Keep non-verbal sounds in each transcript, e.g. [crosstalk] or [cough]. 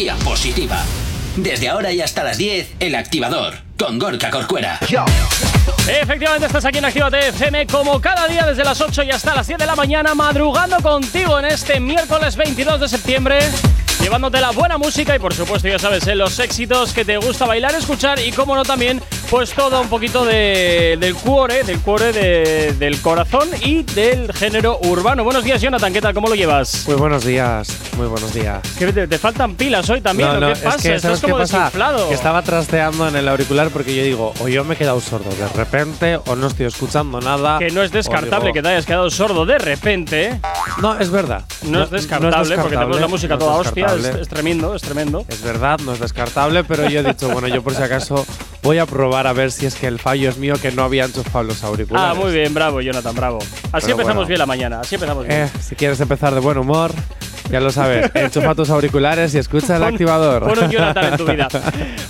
energía positiva. Desde ahora y hasta las 10, El Activador, con Gorka Corcuera. Efectivamente, estás aquí en Actívate FM como cada día desde las 8 y hasta las 10 de la mañana, madrugando contigo en este miércoles 22 de septiembre llevándote la buena música y por supuesto ya sabes, ¿eh? los éxitos que te gusta bailar, escuchar y como no también, pues todo un poquito de, del cuore, del cuore de, del corazón y del género urbano. Buenos días Jonathan, ¿qué tal? ¿Cómo lo llevas? Muy buenos días, muy buenos días. ¿Qué te, faltan pilas hoy también? No, ¿Qué pasa? Es que, Estás como desinflado. Que estaba trasteando en el auricular porque yo digo, o yo me he quedado sordo de repente o no estoy escuchando nada. Que no es descartable que te hayas quedado sordo de repente. No, es verdad. No, es, descartable, porque tenemos la música toda hostia es, tremendo, es tremendo. Es verdad, no es descartable, pero yo he dicho, bueno, yo por si acaso voy a probar a ver si es que el fallo es mío que no había enchufado los auriculares. Ah, muy bien, bravo, Jonathan, bravo. Así empezamos bien la mañana, así empezamos bien. Eh, si quieres empezar de buen humor, ya lo sabes, [laughs] enchufa tus auriculares y escucha el activador. Un [laughs] Jonathan en tu vida.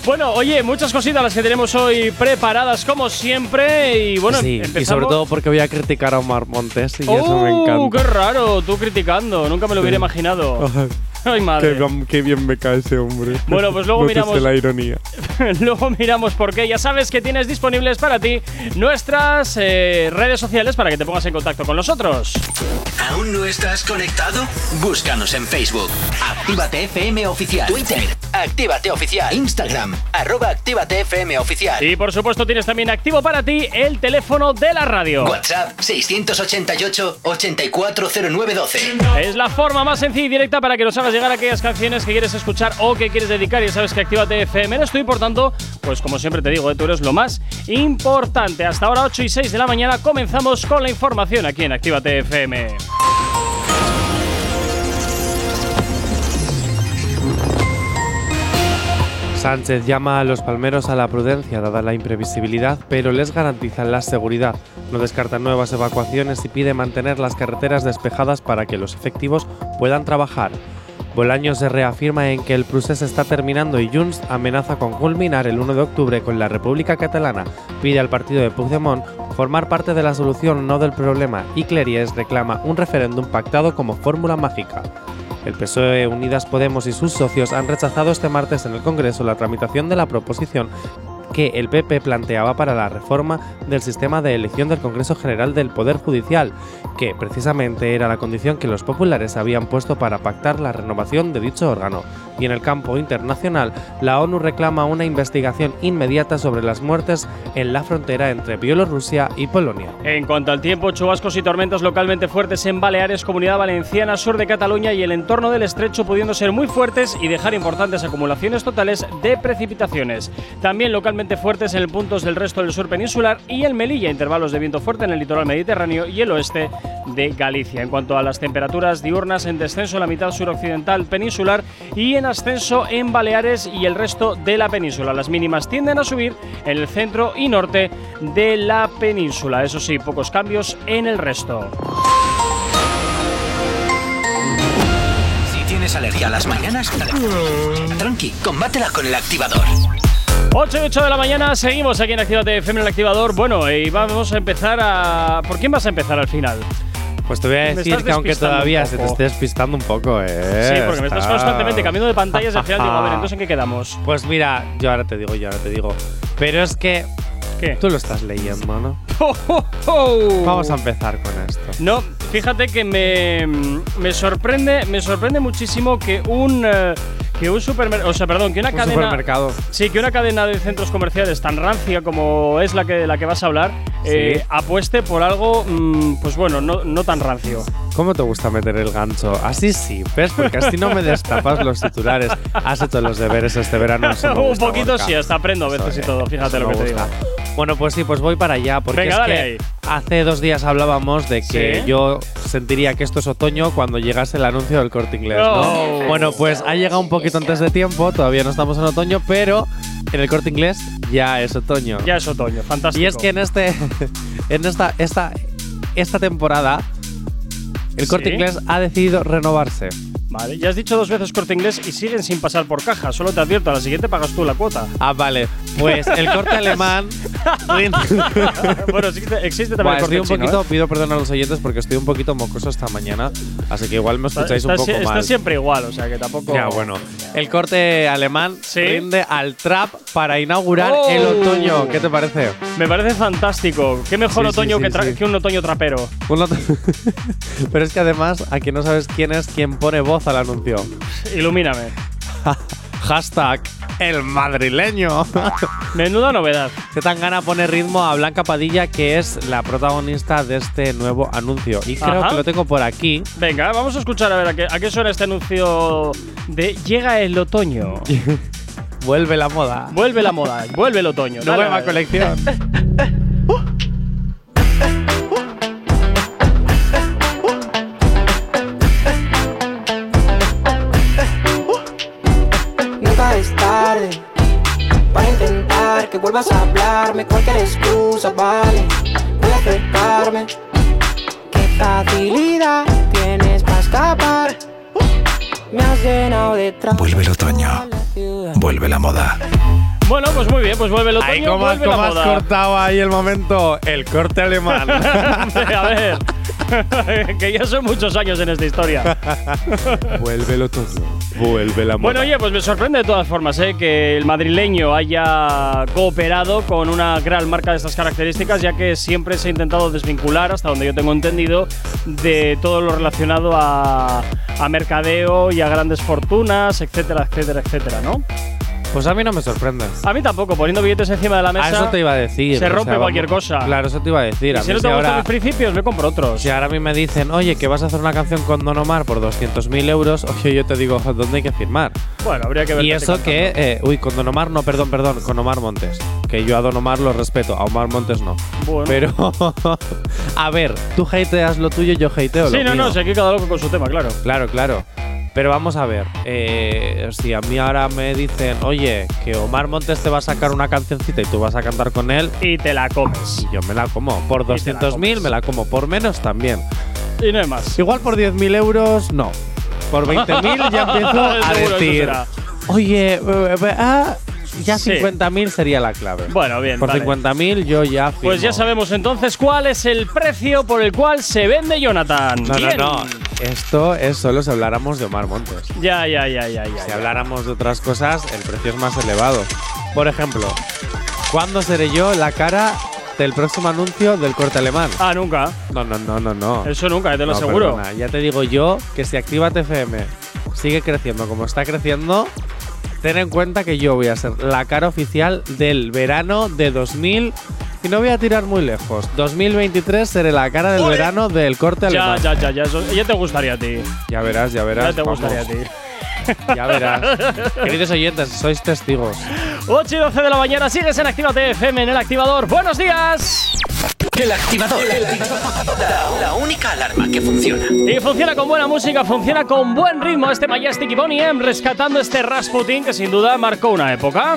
Bueno, oye, muchas cositas las que tenemos hoy preparadas como siempre y bueno, sí, y sobre todo porque voy a criticar a Omar Montes y eso me encanta. ¡Uh, qué raro! Tú criticando, nunca me lo hubiera imaginado. [laughs] Ay, madre. Qué, bien me cae ese hombre. Bueno, pues luego miramos. la ironía. [laughs] luego miramos por qué. Ya sabes que tienes disponibles para ti nuestras eh, redes sociales para que te pongas en contacto con nosotros. ¿Aún no estás conectado? Búscanos en Facebook. Actívate FM Oficial. Twitter. Actívate Oficial. Instagram. Arroba Actívate FM Oficial. Y por supuesto tienes también activo para ti el teléfono de la radio. WhatsApp 688 840912. Es la forma más sencilla y directa para que nos hagas llegar a aquellas canciones que quieres escuchar o que quieres dedicar. Y sabes que Actívate FM eres tú y por tanto, pues como siempre te digo, eh, tú eres lo más importante. Hasta ahora 8 y 6 de la mañana comenzamos con la información aquí en Actívate FM. Sánchez llama a los palmeros a la prudencia dada la imprevisibilidad, pero les garantizan la seguridad. No descartan nuevas evacuaciones y pide mantener las carreteras despejadas para que los efectivos puedan trabajar. Bolaños se reafirma en que el procés está terminando y Junts amenaza con culminar el 1 de octubre con la República Catalana. Pide al partido de Puigdemont formar parte de la solución, no del problema, y Cleries reclama un referéndum pactado como fórmula mágica. El PSOE, Unidas Podemos y sus socios han rechazado este martes en el Congreso la tramitación de la proposición que el PP planteaba para la reforma del sistema de elección del Congreso General del Poder Judicial, que precisamente era la condición que los populares habían puesto para pactar la renovación de dicho órgano. Y en el campo internacional, la ONU reclama una investigación inmediata sobre las muertes en la frontera entre Bielorrusia y Polonia. En cuanto al tiempo, chubascos y tormentas localmente fuertes en Baleares, Comunidad Valenciana, sur de Cataluña y el entorno del estrecho pudiendo ser muy fuertes y dejar importantes acumulaciones totales de precipitaciones. También localmente fuertes en puntos del resto del sur peninsular y en Melilla, intervalos de viento fuerte en el litoral mediterráneo y el oeste de Galicia. En cuanto a las temperaturas diurnas, en descenso en la mitad suroccidental peninsular y en ascenso en Baleares y el resto de la península. Las mínimas tienden a subir en el centro y norte de la península. Eso sí, pocos cambios en el resto. Si tienes alergia a las mañanas, tranqui, combátela con el activador. 8 y 8 de la mañana, seguimos aquí en Activate FM, el activador. Bueno, y vamos a empezar a. ¿Por quién vas a empezar al final? Pues te voy a decir que aunque todavía se te esté despistando un poco, ¿eh? Sí, porque me estás constantemente cambiando de pantallas y al final digo, a ver, entonces ¿en qué quedamos? Pues mira, yo ahora te digo, yo ahora te digo. Pero es que. ¿Qué? Tú lo estás leyendo, ¿no? [laughs] Vamos a empezar con esto. No, fíjate que me, me sorprende, me sorprende muchísimo que un. Eh, que un supermercado, o sea, perdón, que una Un cadena, supermercado. sí, que una cadena de centros comerciales tan rancia como es la que de la que vas a hablar, eh, apueste por algo, mm, pues bueno, no, no tan rancio. ¿Cómo te gusta meter el gancho? Así sí, ¿ves? Porque así no me destapas los titulares. Has hecho los deberes este verano. [laughs] un gusta, poquito sí, hasta aprendo a veces y todo, fíjate lo que te digo. Bueno, pues sí, pues voy para allá. Porque Venga, es dale que ahí. hace dos días hablábamos de que Sí. yo sentiría que esto es otoño cuando llegase el anuncio del corte inglés, ¿no? Bueno, pues ha llegado un poquito antes de tiempo, todavía no estamos en otoño, pero en el corte inglés ya es otoño. Ya es otoño, fantástico. Y es que en este [laughs] en esta esta esta temporada el Corte Sí. Inglés ha decidido renovarse. Vale, ya has dicho dos veces corte inglés y siguen sin pasar por caja. Solo te advierto, a la siguiente pagas tú la cuota. Ah, vale. Pues el corte alemán. [laughs] bueno, existe, existe también Buah, el corte estoy un chino, poquito, ¿eh? pido perdón a los oyentes porque estoy un poquito mocoso esta mañana, así que igual me Está, escucháis un está poco si- está mal. siempre igual, o sea que tampoco. Ya, bueno. El corte alemán Sí. rinde al trap para inaugurar Oh. el otoño. ¿Qué te parece? Me parece fantástico. Qué mejor Sí, otoño sí, que, que un otoño trapero. Un [laughs] Pero es que además, aquí no sabes quién es quien pone voz al anuncio. Ilumíname. [laughs] Hashtag el madrileño. [laughs] Menuda novedad. Se tan gana pone ritmo a Blanca Padilla, que es la protagonista de este nuevo anuncio. Y creo Ajá. que lo tengo por aquí. Venga, vamos a escuchar a ver a qué, a qué suena este anuncio de Llega el otoño. [laughs] Vuelve la moda. Vuelve la moda, vuelve el otoño. Nueva dale. colección. Que vuelvas a hablarme. Cualquier excusa vale. Voy a acercarme. Qué facilidad tienes para escapar. Me has llenado de traumas Vuelve el otoño. la. Vuelve la moda. Bueno, pues muy bien, pues vuelve el otoño, Ay, ¿cómo, has- vuelve la cómo has moda. cortado ahí el momento? El corte alemán. [laughs] A ver. [laughs] que ya son muchos años en esta historia. [laughs] Vuelve el otoño. Vuelve la moda. Bueno, oye, pues me sorprende de todas formas ¿eh? que el madrileño haya cooperado con una gran marca de estas características, ya que siempre se ha intentado desvincular, hasta donde yo tengo entendido, de todo lo relacionado a, a mercadeo y a grandes fortunas, etcétera, etcétera, etcétera, ¿no? Pues a mí no me sorprende. A mí tampoco, poniendo billetes encima de la mesa. A eso te iba a decir. se o rompe sea, cualquier vamos- cosa. Claro, eso te iba a decir. Y A si no si te gustan ahora, los principios, me compro otros. si ahora a mí me dicen, oye, que vas a hacer una canción con Don Omar por 200.000 euros, [laughs] oye, yo te digo, ¿dónde hay que firmar? Bueno, habría que ver. Y eso que, eh, uy, con Don Omar no, perdón, perdón, con Omar Montes. Que yo a Don Omar lo respeto, a Omar Montes no. Bueno. Pero, [laughs] a ver, tú hateas lo tuyo, yo hateo lo Sí, no, mío. no, si aquí cada loco con su tema, claro. Claro, claro. Pero vamos a ver, eh, si a mí ahora me dicen, oye, que Omar Montes te va a sacar una cancioncita y tú vas a cantar con él, Y te la comes. y yo me la como. Por Y te la 200.000 comes. me la como, por menos también. Y no hay más. Igual por 10.000 euros, no. Por 20.000 ya [laughs] empiezo a decir, oye, eh, eh, ah, ya Sí. 50.000 sería la clave. Bueno, bien. por vale. 50.000 yo ya Pues ya firmo. sabemos entonces cuál es el precio por el cual se vende Jonathan. No, Bien. no, no. Esto es solo si habláramos de Omar Montes. Ya, ya, ya, ya, ya. Si ya. habláramos de otras cosas, el precio es más elevado. Por ejemplo, ¿cuándo seré yo la cara del próximo anuncio del corte alemán? Ah, nunca. No, no, no, no, no. Eso nunca, te lo No, aseguro. perdona, Ya te digo yo que si Actívate FM sigue creciendo como está creciendo, ten en cuenta que yo voy a ser la cara oficial del verano de 2000. Y no voy a tirar muy lejos. 2023 seré la cara del verano del corte Ya, alemán. ya, ya, ya. Eso, ya te gustaría a ti. Ya verás, ya verás. Ya te vamos. gustaría a ti. [laughs] Ya verás. Queridos oyentes, sois testigos. 8 y 12 de la mañana, sigues en Actívate FM en el activador. ¡Buenos días! El activador. La, la única alarma que funciona. Y funciona con buena música, funciona con buen ritmo este Majestic y Bonnie M, rescatando este Rasputin que sin duda marcó una época.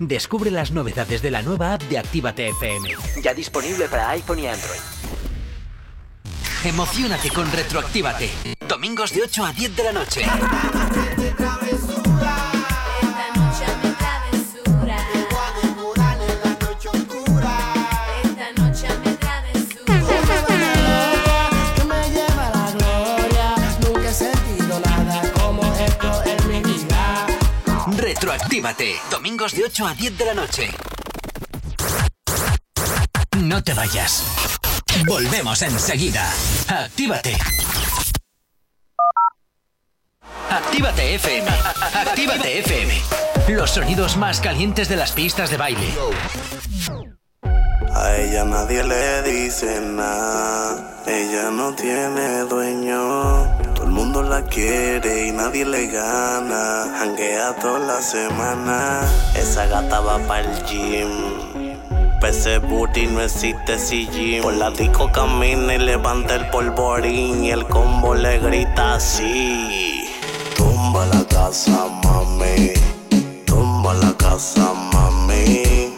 Descubre las novedades de la nueva app de Actívate FM. Ya disponible para iPhone y Android. Emocionate con Retroactívate. Domingos de 8 a 10 de la noche. Retroactívate. Domingos de 8 a 10 de la noche. No te vayas. Volvemos enseguida. Actívate. Actívate FM. Actívate FM. Los sonidos más calientes de las pistas de baile. A ella nadie le dice nada, ella no tiene dueño. El mundo la quiere y nadie le gana. Janguea toda la semana. Esa gata va para el gym. Pese booty no existe gym. Por la disco camina y levanta el polvorín. Y el combo le grita así. Tumba la casa, mami. Tumba la casa, mami.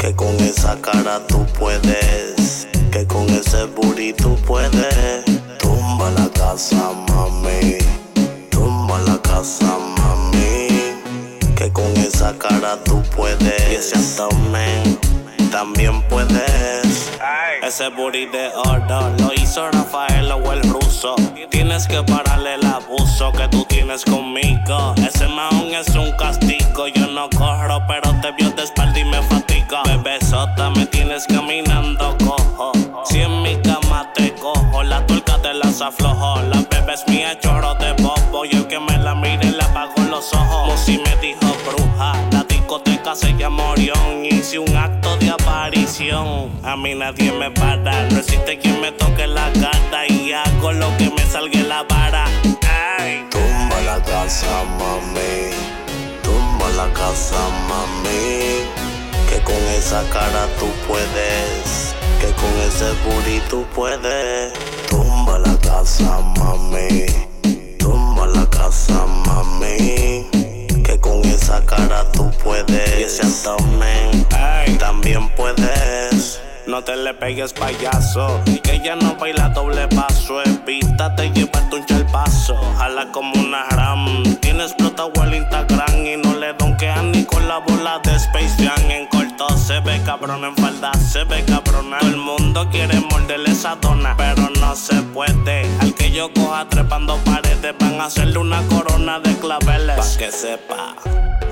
Que con esa cara tú puedes. Que con ese booty tú puedes. Tumba la casa, mami. Casa, mami. Que con esa cara tú puedes. Y ese abdomen también puedes. Ese booty de oro lo hizo Rafael o el ruso. Tienes que pararle el abuso que tú tienes conmigo. Ese maón es un castigo. Yo no corro, pero te vio de espalda y me fatiga. Bebesota, me tienes caminando cojo. Si en mi cama te cojo, la tuerca te las aflojo. La bebé es mía, choro de bobo. Y el que me la mire le apago los ojos. Musi me dijo bruja. La discoteca se llama Orión. Hice un acto de aparición. A mí nadie me para. No existe quien me toque la cara. Y hago lo que me salga la vara. Tumba la casa, mami. Tumba la casa, mami. Que con esa cara tú puedes. Que con ese booty tú puedes. Tumba la casa, mami. La casa, mami. Que con esa cara tú puedes. Y ese abdomen también puedes. No te le pegues payaso, que ella no baila doble paso. Evítate llevarte un chalpazo, jala como una ram. Tiene explotado el Instagram y no le donkean ni con la bola de Space Jam. En corto se ve cabrón, en falda se ve cabrona. Todo el mundo quiere morderle esa dona, pero no se puede. Al que yo coja trepando paredes, hacerle una corona de claveles. Pa' que sepa.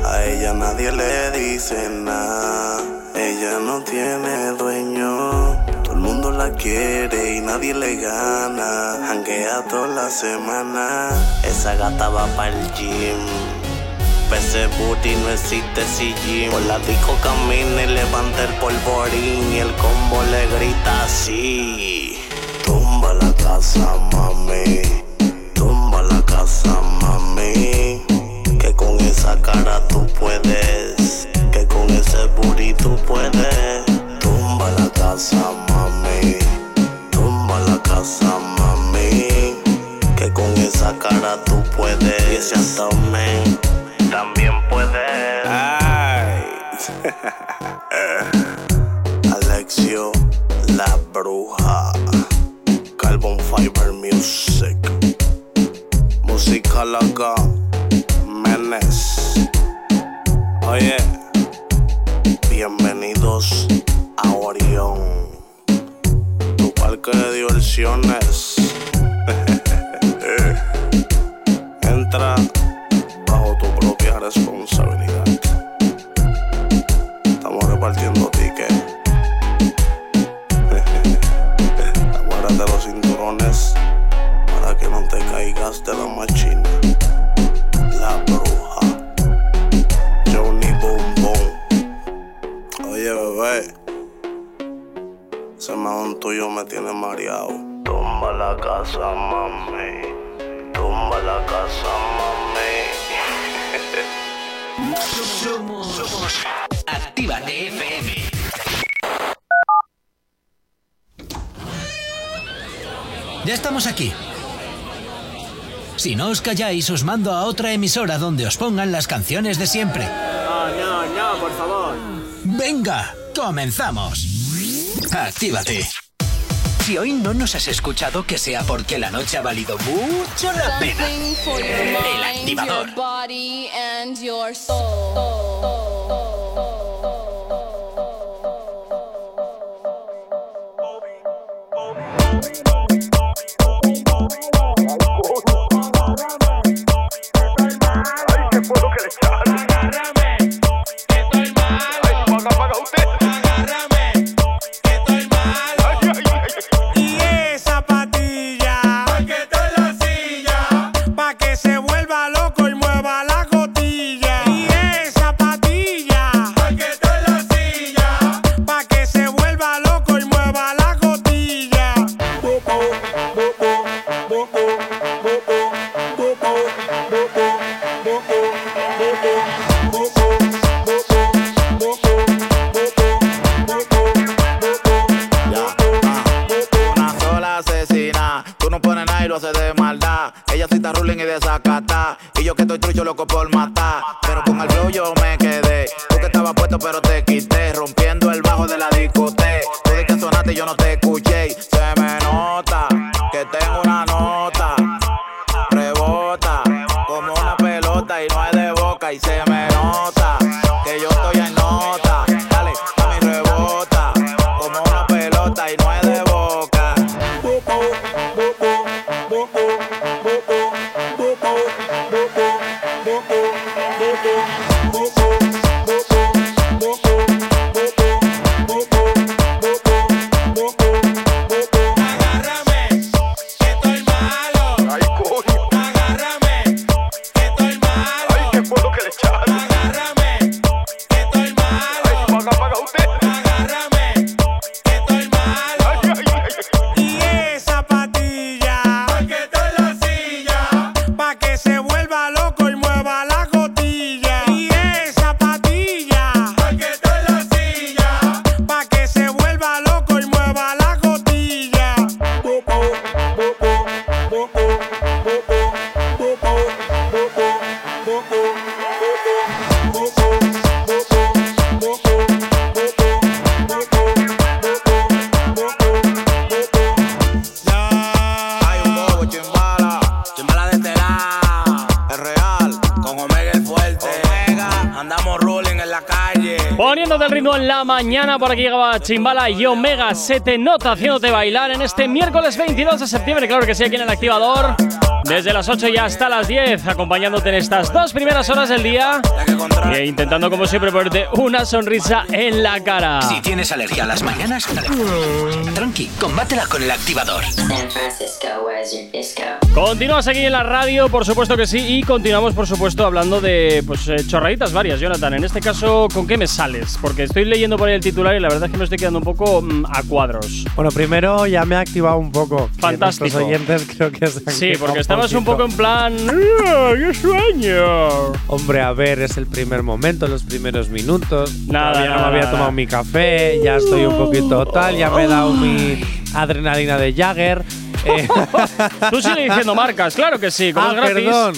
A ella nadie le dice nada, ella no tiene dueño. Todo el mundo la quiere y nadie le gana. Janguea toda la semana, esa gata va para el gym. Pese booty no existe si gym. Por la disco camina y levanta el polvorín. Y el combo le grita así. Tumba la casa, mami. Casa, mami. Que con esa cara tú puedes. Que con ese tú puedes. Tumba la casa, mami. Tumba la casa, mami. Que con esa cara tú puedes. Y ese abdomen también puedes. Ay. [laughs] Alexio, la bruja. Carbon Fiber Music. Música loca. Menes. Oye. Bienvenidos a Orión. Tu parque de diversiones. [laughs] Entra bajo tu propia responsabilidad. Estamos repartiendo de la machina. La bruja. Johnny Boom Boom. Oye, bebé. Ese un tuyo me tiene mareado. Tumba la casa, mami. Tumba la casa, mami. Somos Actívate FM. Ya estamos aquí. Si no os calláis, os mando a otra emisora donde os pongan las canciones de siempre. No, no, no, por favor. Venga, comenzamos. Actívate. Si hoy no nos has escuchado, que sea porque la noche ha valido mucho la pena. Something for your El mind, activador. your body and your y yo que estoy trucho loco por matar. Pero con el flow yo me quedé. Tú que estabas puesto pero te quité. Rompiendo el bajo de la discoteca. Tú de que sonaste yo no te escuché. Chimbala y Omega. Se te nota haciéndote bailar en este miércoles 22 de septiembre. Claro que sí, aquí en el activador. Desde las 8 y hasta las 10, acompañándote en estas dos primeras horas del día. E intentando, como siempre, ponerte una sonrisa en la cara. Si tienes alergia a las mañanas, tranqui, combátela con el activador. San Francisco, Continúas aquí en la radio, por supuesto que sí, y continuamos, por supuesto, hablando de pues eh, chorraditas varias, Jonathan. En este caso, ¿con qué me sales? Porque estoy leyendo por ahí el titular y la verdad es que me estoy quedando un poco mm, a cuadros. Bueno, primero ya me ha activado un poco. Fantástico. nuestros oyentes creo que se han Sí, porque estabas un poco en plan. "Ah, ¡Qué sueño! Hombre, a ver, es el primer momento, los primeros minutos. Nada, Todavía no nada, me había nada. tomado mi café, ya estoy un poquito tal, ya me he dado mi adrenalina de Jagger. Eh, [laughs] Tú sigue diciendo marcas, claro que sí, como ah, es gratis. perdón.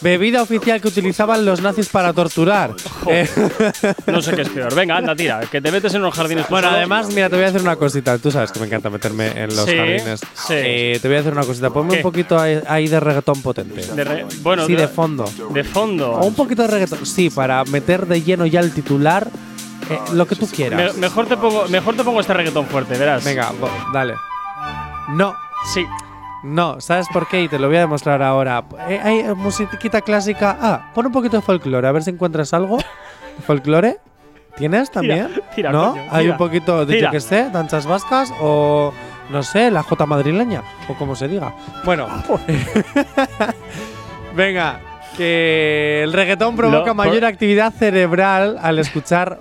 Bebida oficial que utilizaban los nazis para torturar. Eh, [laughs] No sé qué es peor. Venga, anda, tira, que te metes en unos jardines. bueno, además, mira, te voy a hacer una cosita. Tú sabes que me encanta meterme en los Sí, jardines. sí. Eh, te voy a hacer una cosita. Ponme ¿Qué? un poquito ahí, de reggaetón potente. De re- bueno, sí, de- fondo. De fondo. O un poquito de reggaetón. Sí, para meter de lleno ya el titular. eh, lo que tú Me- quieras. mejor, te pongo, mejor te pongo este reggaetón fuerte, verás. Venga, dale. No, Sí. no, ¿sabes por qué? Y te lo voy a demostrar ahora. Eh, hay eh, musiquita clásica. Ah, pon un poquito de folclore, a ver si encuentras algo. ¿Folclore? ¿Tienes también? tira, ¿No? coño, hay tira. un poquito de, Tira. yo que sé, danzas vascas o, no sé, la jota madrileña, o como se diga. Bueno. [laughs] Venga, que el reggaetón provoca mayor actividad cerebral al escuchar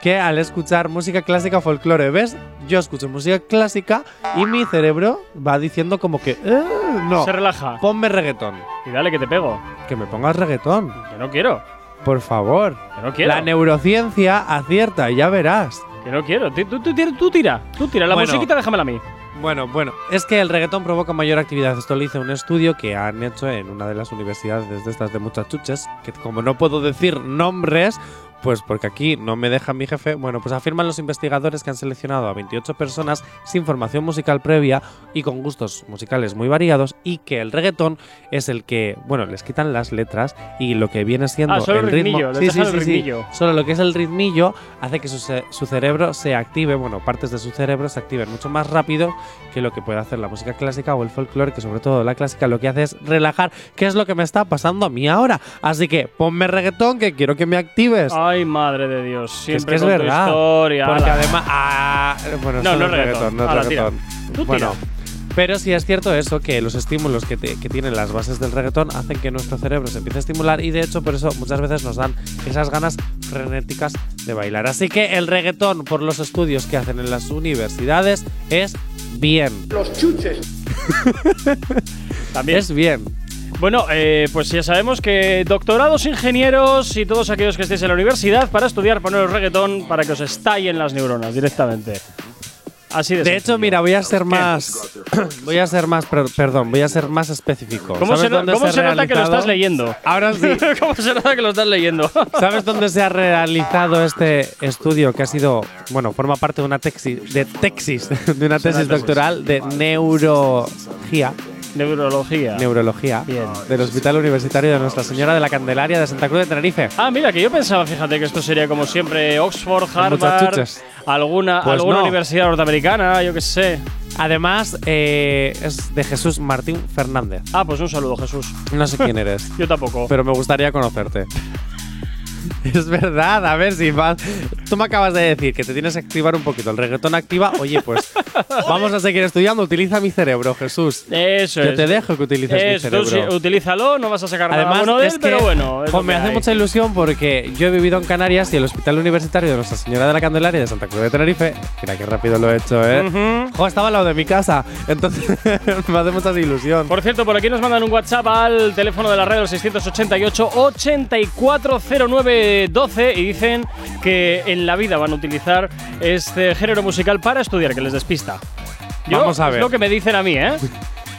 que al escuchar música clásica folclore. ¿Ves? Yo escucho música clásica y mi cerebro va diciendo como que, "Eh, no, Se relaja. ponme reggaetón. Y dale que te pego. Que me pongas reggaetón, Que no quiero. por favor. Que no quiero. La neurociencia acierta, ya verás. Que no quiero. Tú, tú- tú tira- tú tira. Tú tira. La Bueno. musiquita déjamela a mí. Bueno, bueno, es que el reggaetón provoca mayor actividad. Esto lo hizo un estudio que han hecho en una de las universidades de estas de muchachuches, que como no puedo decir nombres, pues porque aquí no me deja mi jefe, bueno, pues afirman los investigadores que han seleccionado a 28 personas sin formación musical previa y con gustos musicales muy variados y que el reggaetón es el que, bueno, les quitan las letras y lo que viene siendo Ah, solo el ritmo. ritmillo, les dejan el ritmillo. Solo lo que es el ritmillo hace que su, ce- su cerebro se active, bueno, partes de su cerebro se activen mucho más rápido que lo que puede hacer la música clásica o el folclore, que sobre todo la clásica lo que hace es relajar, que es lo que me está pasando a mí ahora. Así que ponme reggaetón que quiero que me actives. Ay, madre de Dios. Que es Siempre que es con tu verdad. historia. Porque ala. además. ah, bueno, No, no es reggaetón. no es reggaetón. Tú tira. Bueno. Pero sí es cierto eso, que los estímulos que, te- que tienen las bases del reggaetón hacen que nuestro cerebro se empiece a estimular y de hecho por eso muchas veces nos dan esas ganas frenéticas de bailar. Así que el reggaetón, por los estudios que hacen en las universidades, es bien. Los chuches. También. [laughs] Es bien. Bueno, eh, pues ya sabemos que doctorados, ingenieros y todos aquellos que estéis en la universidad para estudiar poneros reggaetón para que os estallen las neuronas directamente. Así de De sencillo. hecho, mira, voy a ser más. [clears throat] voy a ser más. per- perdón, voy a ser más específico. ¿Cómo ¿Sabes se, no- dónde cómo ha se nota que lo estás leyendo? Ahora sí. [laughs] ¿Cómo se nota que lo estás leyendo? [laughs] ¿Sabes dónde se ha realizado este estudio que ha sido, bueno, forma parte de una tesis, de tesis, [laughs] de una tesis doctoral de neurología, Neurología. neurología Bien. del Hospital Universitario de Nuestra Señora de la Candelaria de Santa Cruz de Tenerife? Ah, mira, que yo pensaba, fíjate, que esto sería como siempre Oxford, Harvard, alguna, Pues alguna no. universidad norteamericana, yo qué sé. Además, eh, es de Jesús Martín Fernández. Ah, pues un saludo, Jesús. No sé quién eres, [laughs] Yo tampoco. pero me gustaría conocerte. [laughs] Es verdad, a ver si vas. Tú me acabas de decir que te tienes que activar un poquito. El reggaetón activa. Oye, pues [laughs] vamos a seguir estudiando. Utiliza mi cerebro, Jesús. Eso Yo te dejo que utilices mi cerebro. Utilízalo, no vas a sacar Además, nada bueno de él, pero bueno. Jo, me hace mucha ilusión porque yo he vivido en Canarias y el hospital universitario de Nuestra Señora de la Candelaria de Santa Cruz de Tenerife. Mira qué rápido lo he hecho, ¿eh? Uh estaba al lado de mi casa. Entonces [laughs] me hace mucha ilusión. Por cierto, por aquí nos mandan un WhatsApp al teléfono de la radio 688 8409 de 12 y dicen que en la vida van a utilizar este género musical para estudiar, que les despista. Vamos a ver. Lo que me dicen a mí, ¿eh?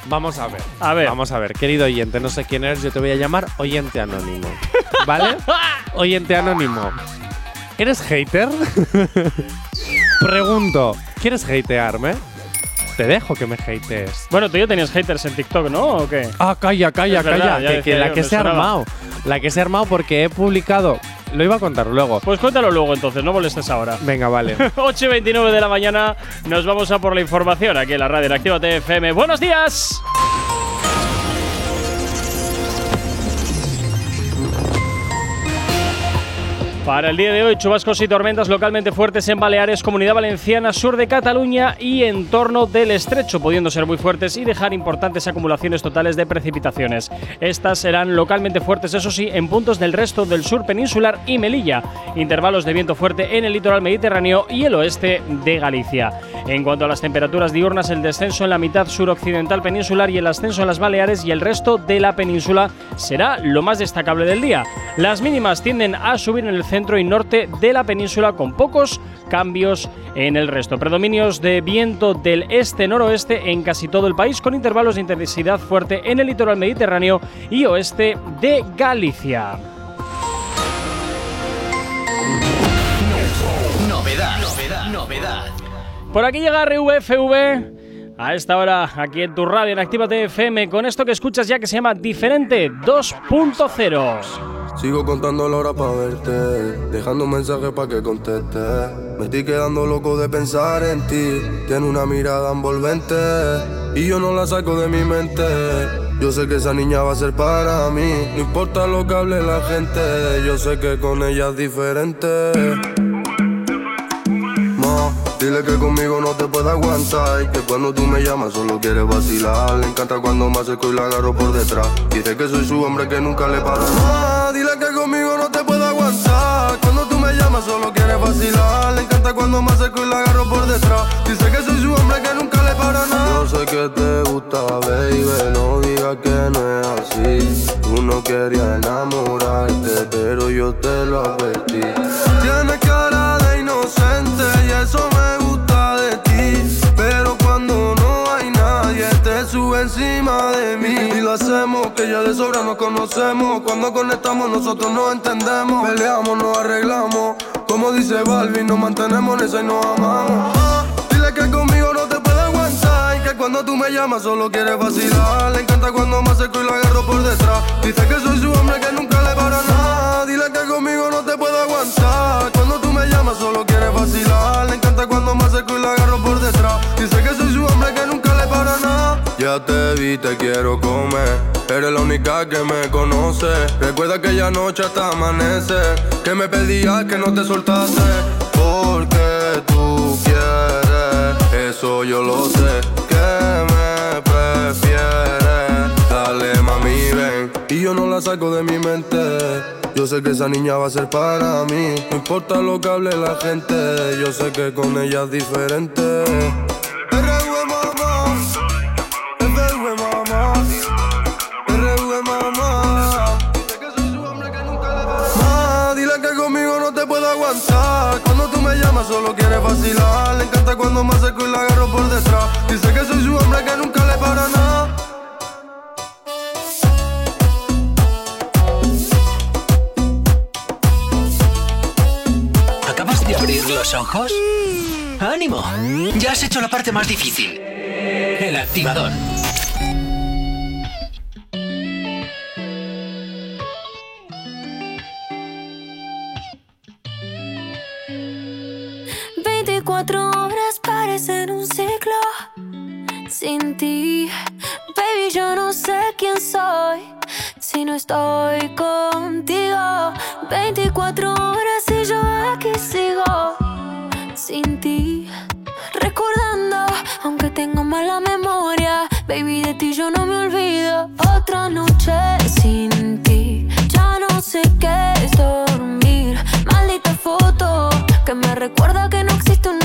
Vamos a ver. A ver. Vamos a ver, querido oyente, no sé quién eres, yo te voy a llamar oyente anónimo. ¿Vale? [laughs] oyente anónimo. ¿Eres hater? [laughs] Pregunto, ¿quieres hatearme? Te dejo que me hatees. Bueno, tú ya tenías haters en TikTok, ¿no? ¿O qué? Ah, calla, calla, Es calla. que, que la que se ha armado. La que se ha armado porque he publicado. Lo iba a contar luego. Pues cuéntalo luego entonces, no molestes ahora. Venga, vale. [laughs] 8 y 29 de la mañana nos vamos a por la información aquí en la radio en Actívate FM. ¡Buenos días! Para el día de hoy, chubascos y tormentas localmente fuertes en Baleares, Comunidad Valenciana, sur de Cataluña y en torno del estrecho, pudiendo ser muy fuertes y dejar importantes acumulaciones totales de precipitaciones. Estas serán localmente fuertes, eso sí, en puntos del resto del sur peninsular y Melilla. Intervalos de viento fuerte en el litoral mediterráneo y el oeste de Galicia. En cuanto a las temperaturas diurnas, el descenso en la mitad suroccidental peninsular y el ascenso en las Baleares y el resto de la península será lo más destacable del día. Las mínimas tienden a subir en el centro y norte de la península con pocos cambios en el resto. Predominios de viento del este-noroeste en casi todo el país con intervalos de intensidad fuerte en el litoral mediterráneo y oeste de Galicia. Novedad, novedad, novedad. Por aquí llega RVFV. A esta hora, aquí en tu radio, en Actívate FM, con esto que escuchas ya que se llama Diferente 2.0. Sigo contando la hora para verte, dejando un mensaje para que conteste. Me estoy quedando loco de pensar en ti. Tiene una mirada envolvente y yo no la saco de mi mente. Yo sé que esa niña va a ser para mí. No importa lo que hable la gente, yo sé que con ella es diferente. Dile que conmigo no te puede aguantar. y Que cuando tú me llamas solo quieres vacilar. Le encanta cuando me acerco y la agarro por detrás. Dice que soy su hombre que nunca le para nada. Dile que conmigo no te puede aguantar. Cuando tú me llamas solo quieres vacilar. Le encanta cuando me acerco y la agarro por detrás. Dice que soy su hombre que nunca le para nada. Yo sé que te gusta, baby. No digas que no es así. Tú no querías enamorarte, pero yo te lo advertí. Tienes cara de inocente y eso me Y lo hacemos, que ya de sobra nos conocemos. Cuando conectamos, nosotros nos entendemos. Peleamos, nos arreglamos. Como dice Balvin, nos mantenemos en esa y nos amamos. Dile que conmigo no te puede aguantar. Y que cuando tú me llamas solo quieres vacilar. Le encanta cuando me acerco y lo agarro por detrás. Dice que soy su hombre que nunca le para nada. Dile que conmigo no te puedo aguantar. Cuando tú me llamas solo quieres vacilar. Le encanta cuando me acerco y lo agarro por detrás. Dice que soy su hombre Ya te vi, te quiero comer. Eres la única que me conoce. Recuerda aquella noche hasta amanecer. Que me pedías que no te soltase. Porque tú quieres, eso yo lo sé. Que me prefieres. Dale, mami, ven. Y yo no la saco de mi mente. Yo sé que esa niña va a ser para mí. No importa lo que hable la gente. Yo sé que con ella es diferente. Vacilar. Le encanta cuando me acerco y la agarro por detrás. Dice que soy su hombre que nunca le para nada. ¿Acabas de abrir los ojos? ¡Ánimo! Ya has hecho la parte más difícil. El activador. Horas parecen un ciclo sin ti. Baby, yo no sé quién soy si no estoy contigo. 24 horas y yo aquí sigo sin ti. Recordando, aunque tengo mala memoria, baby, de ti yo no me olvido. Otra noche sin ti, ya no sé qué es dormir. Maldita foto que me recuerda que no existe un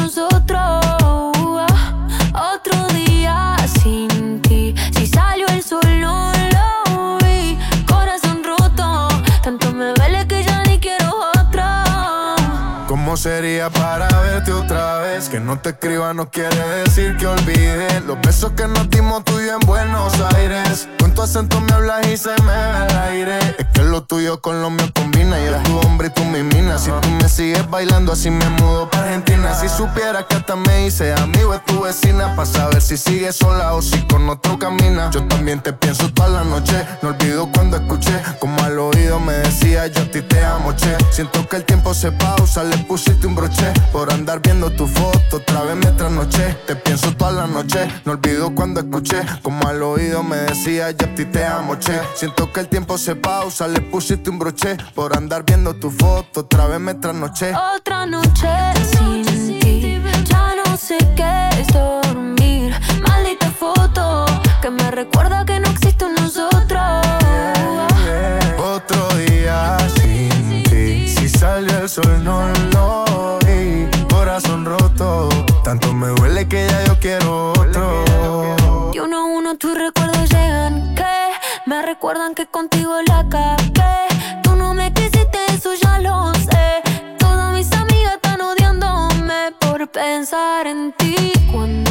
sería para verte otra vez? Que no te escriba no quiere decir que olvide Los besos que nos dimos tú y en Buenos Aires tu acento me hablas y se me va el aire. Es que lo tuyo con lo mío combina Y eres tu hombre y tú mi mina. Si tú me sigues bailando así me mudo para Argentina. Si supieras que hasta me hice amigo de tu vecina Pa' saber si sigues sola o si con otro camina. Yo también te pienso toda la noche No olvido cuando escuché Como al oído me decía yo a ti te amo, che Siento que el tiempo se pausa, le pusiste un broche. Por andar viendo tu foto, otra vez me trasnoché. Te pienso toda la noche, no olvido cuando escuché Como al oído me decía yo ti te amo, che Siento que el tiempo se pausa, le pusiste un broche Por andar viendo tu foto, otra vez me trasnoché Otra noche sin ti, ya no sé qué es dormir. Maldita foto que me recuerda que no existe un nosotros. Otro día sin ti Si salió el sol no lo vi Corazón roto Tanto me duele que ya yo quiero otro me recuerdan que contigo la cagué. Tú no me quisiste, eso ya lo sé. Todas mis amigas están odiándome por pensar en ti cuando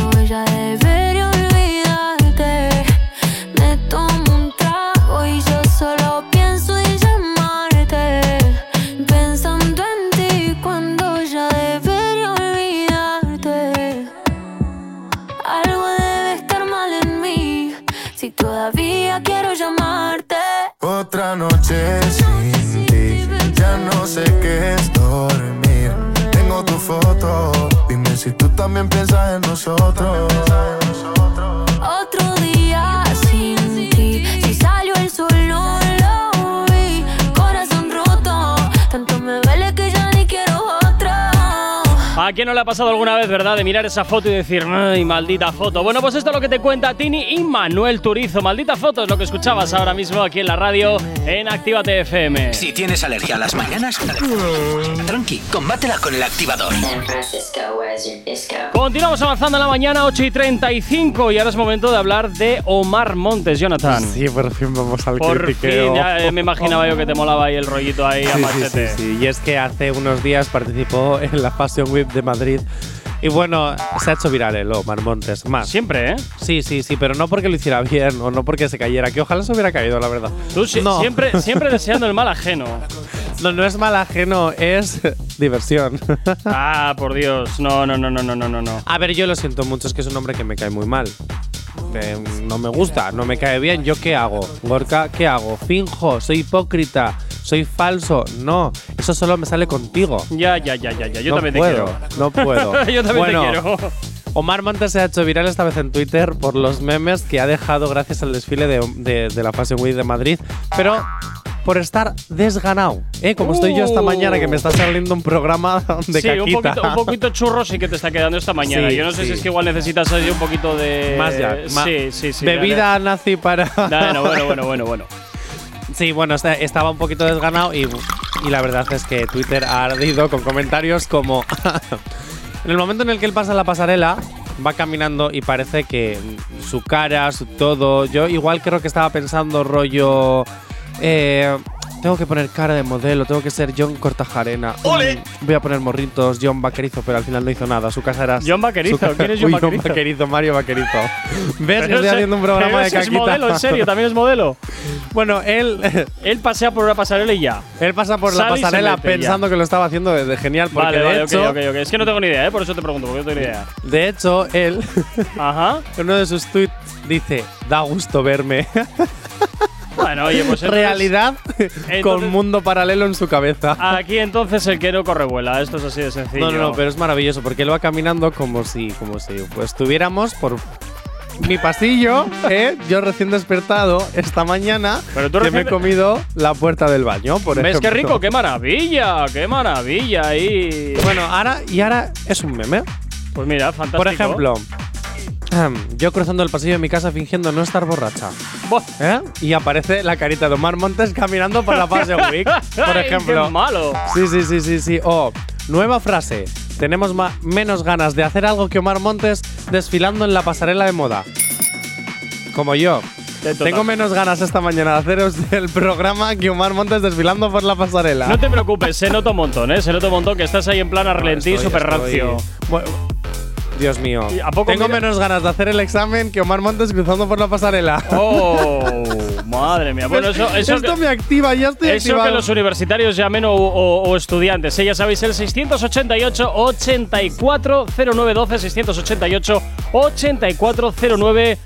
sé qué es dormir. Tengo tu foto. Dime si tú también piensas en nosotros ¿A quién no le ha pasado alguna vez, verdad, de mirar esa foto y decir, ay, maldita foto? Bueno, pues esto es lo que te cuenta Tini y Manuel Turizo. Maldita foto es lo que escuchabas ahora mismo aquí en la radio en Actívate FM. Si tienes alergia a las mañanas, tranqui, combátela con el activador. Continuamos avanzando en la mañana, 8 y 35, y ahora es momento de hablar de Omar Montes, Jonathan. Sí, por fin vamos al Por critiqueo. fin, ya eh, me imaginaba yo que te molaba ahí el rollito ahí a Sí, sí, machete. sí, sí. Y es que hace unos días participó en la Fashion Week de Madrid. Y bueno, se ha hecho viral el Omar Montes. Más. Siempre, ¿eh? Sí, sí, sí, pero no porque lo hiciera bien o no porque se cayera, que ojalá se hubiera caído, la verdad. Tú si- no. siempre, [laughs] siempre deseando el mal ajeno. No, no es mal ajeno, es diversión. [laughs] Ah, por Dios. No, no, no, no, no, no, no, no. A ver, yo lo siento mucho, es que es un hombre que me cae muy mal. Eh, no me gusta, no me cae bien. ¿Yo qué hago? Gorka, ¿qué hago? ¿Finjo? ¿Soy hipócrita? ¿Soy falso? No, eso solo me sale contigo. Ya, ya, ya, ya, ya. Yo no también puedo, te quiero. No puedo. [laughs] Yo también Bueno, te quiero. Omar Montes se ha hecho viral esta vez en Twitter por los memes que ha dejado gracias al desfile de, de- de la Fashion Week de Madrid, pero por estar desganado, ¿eh? Como estoy yo esta Uh. mañana que me está saliendo un programa de sí, un caquita. poquito, un poquito churro sí que te está quedando esta mañana. Sí, Yo no sé sí. si es que igual necesitas ahí un poquito de. Más ya, ma- Sí, sí, sí. Bebida nazi para. Bueno, bueno, bueno, bueno, bueno. Sí, bueno, estaba un poquito desganado y, y la verdad es que Twitter ha ardido con comentarios como. [laughs] en el momento en el que él pasa la pasarela, va caminando y parece que su cara, su todo. Yo igual creo que estaba pensando rollo. eh, tengo que poner cara de modelo, tengo que ser John Cortajarena. Mm, voy a poner morritos, John Vaquerizo, pero al final no hizo nada. Su casa era. John Vaquerizo, ca- ¿quién es John Uy, Vaquerizo? Mario Vaquerizo. [laughs] ¿Ves que Pero estoy haciendo un programa de ese es caquita? modelo, en serio, también es modelo. [laughs] Bueno, él. [laughs] Él pasea por una pasarela y ya. Él pasa por Sale la y se pasarela mete pensando que lo estaba haciendo de, de genial, porque Vale, de vale, hecho, ok, ok, ok. Es que no tengo ni idea, ¿eh? Por eso te pregunto, porque no tengo ni idea. de hecho, él Ajá. en uno de sus tweets dice, da gusto verme. Bueno, oye, pues entonces- Realidad entonces- con mundo paralelo en su cabeza. Aquí entonces el que no corre vuela. Esto es así de sencillo. No, no, no, pero es maravilloso porque él va caminando como si, como si pues, estuviéramos por mi pasillo, ¿eh? Yo recién despertado esta mañana Pero tú que me he comido la puerta del baño, por ¿Ves qué rico? ¡Qué maravilla! ¡Qué maravilla! Y. Bueno, ahora y ahora es un meme. Pues mira, fantástico. Por ejemplo, yo cruzando el pasillo de mi casa fingiendo no estar borracha. ¿eh? Y aparece la carita de Omar Montes caminando por la [laughs] Fashion Week, por ejemplo. ¡Qué malo! Sí, sí, sí, sí, sí. O nueva frase. Tenemos menos ganas de hacer algo que Omar Montes desfilando en la pasarela de moda. Como yo. Tengo menos ganas esta mañana de haceros el programa que Omar Montes desfilando por la pasarela. No te preocupes, se nota un montón, ¿eh? Se nota un montón que estás ahí en plan a relentí, Estoy- súper rancio. Bueno, Dios mío. ¿Y a poco Tengo mira- menos ganas de hacer el examen que Omar Montes cruzando por la pasarela. ¡Oh! Madre mía. Bueno, eso, eso, Esto que, me activa, ya estoy eso que activado. los universitarios llamen o, o- o estudiantes. ¿eh? Ya sabéis, el 688-840912, 688-840912.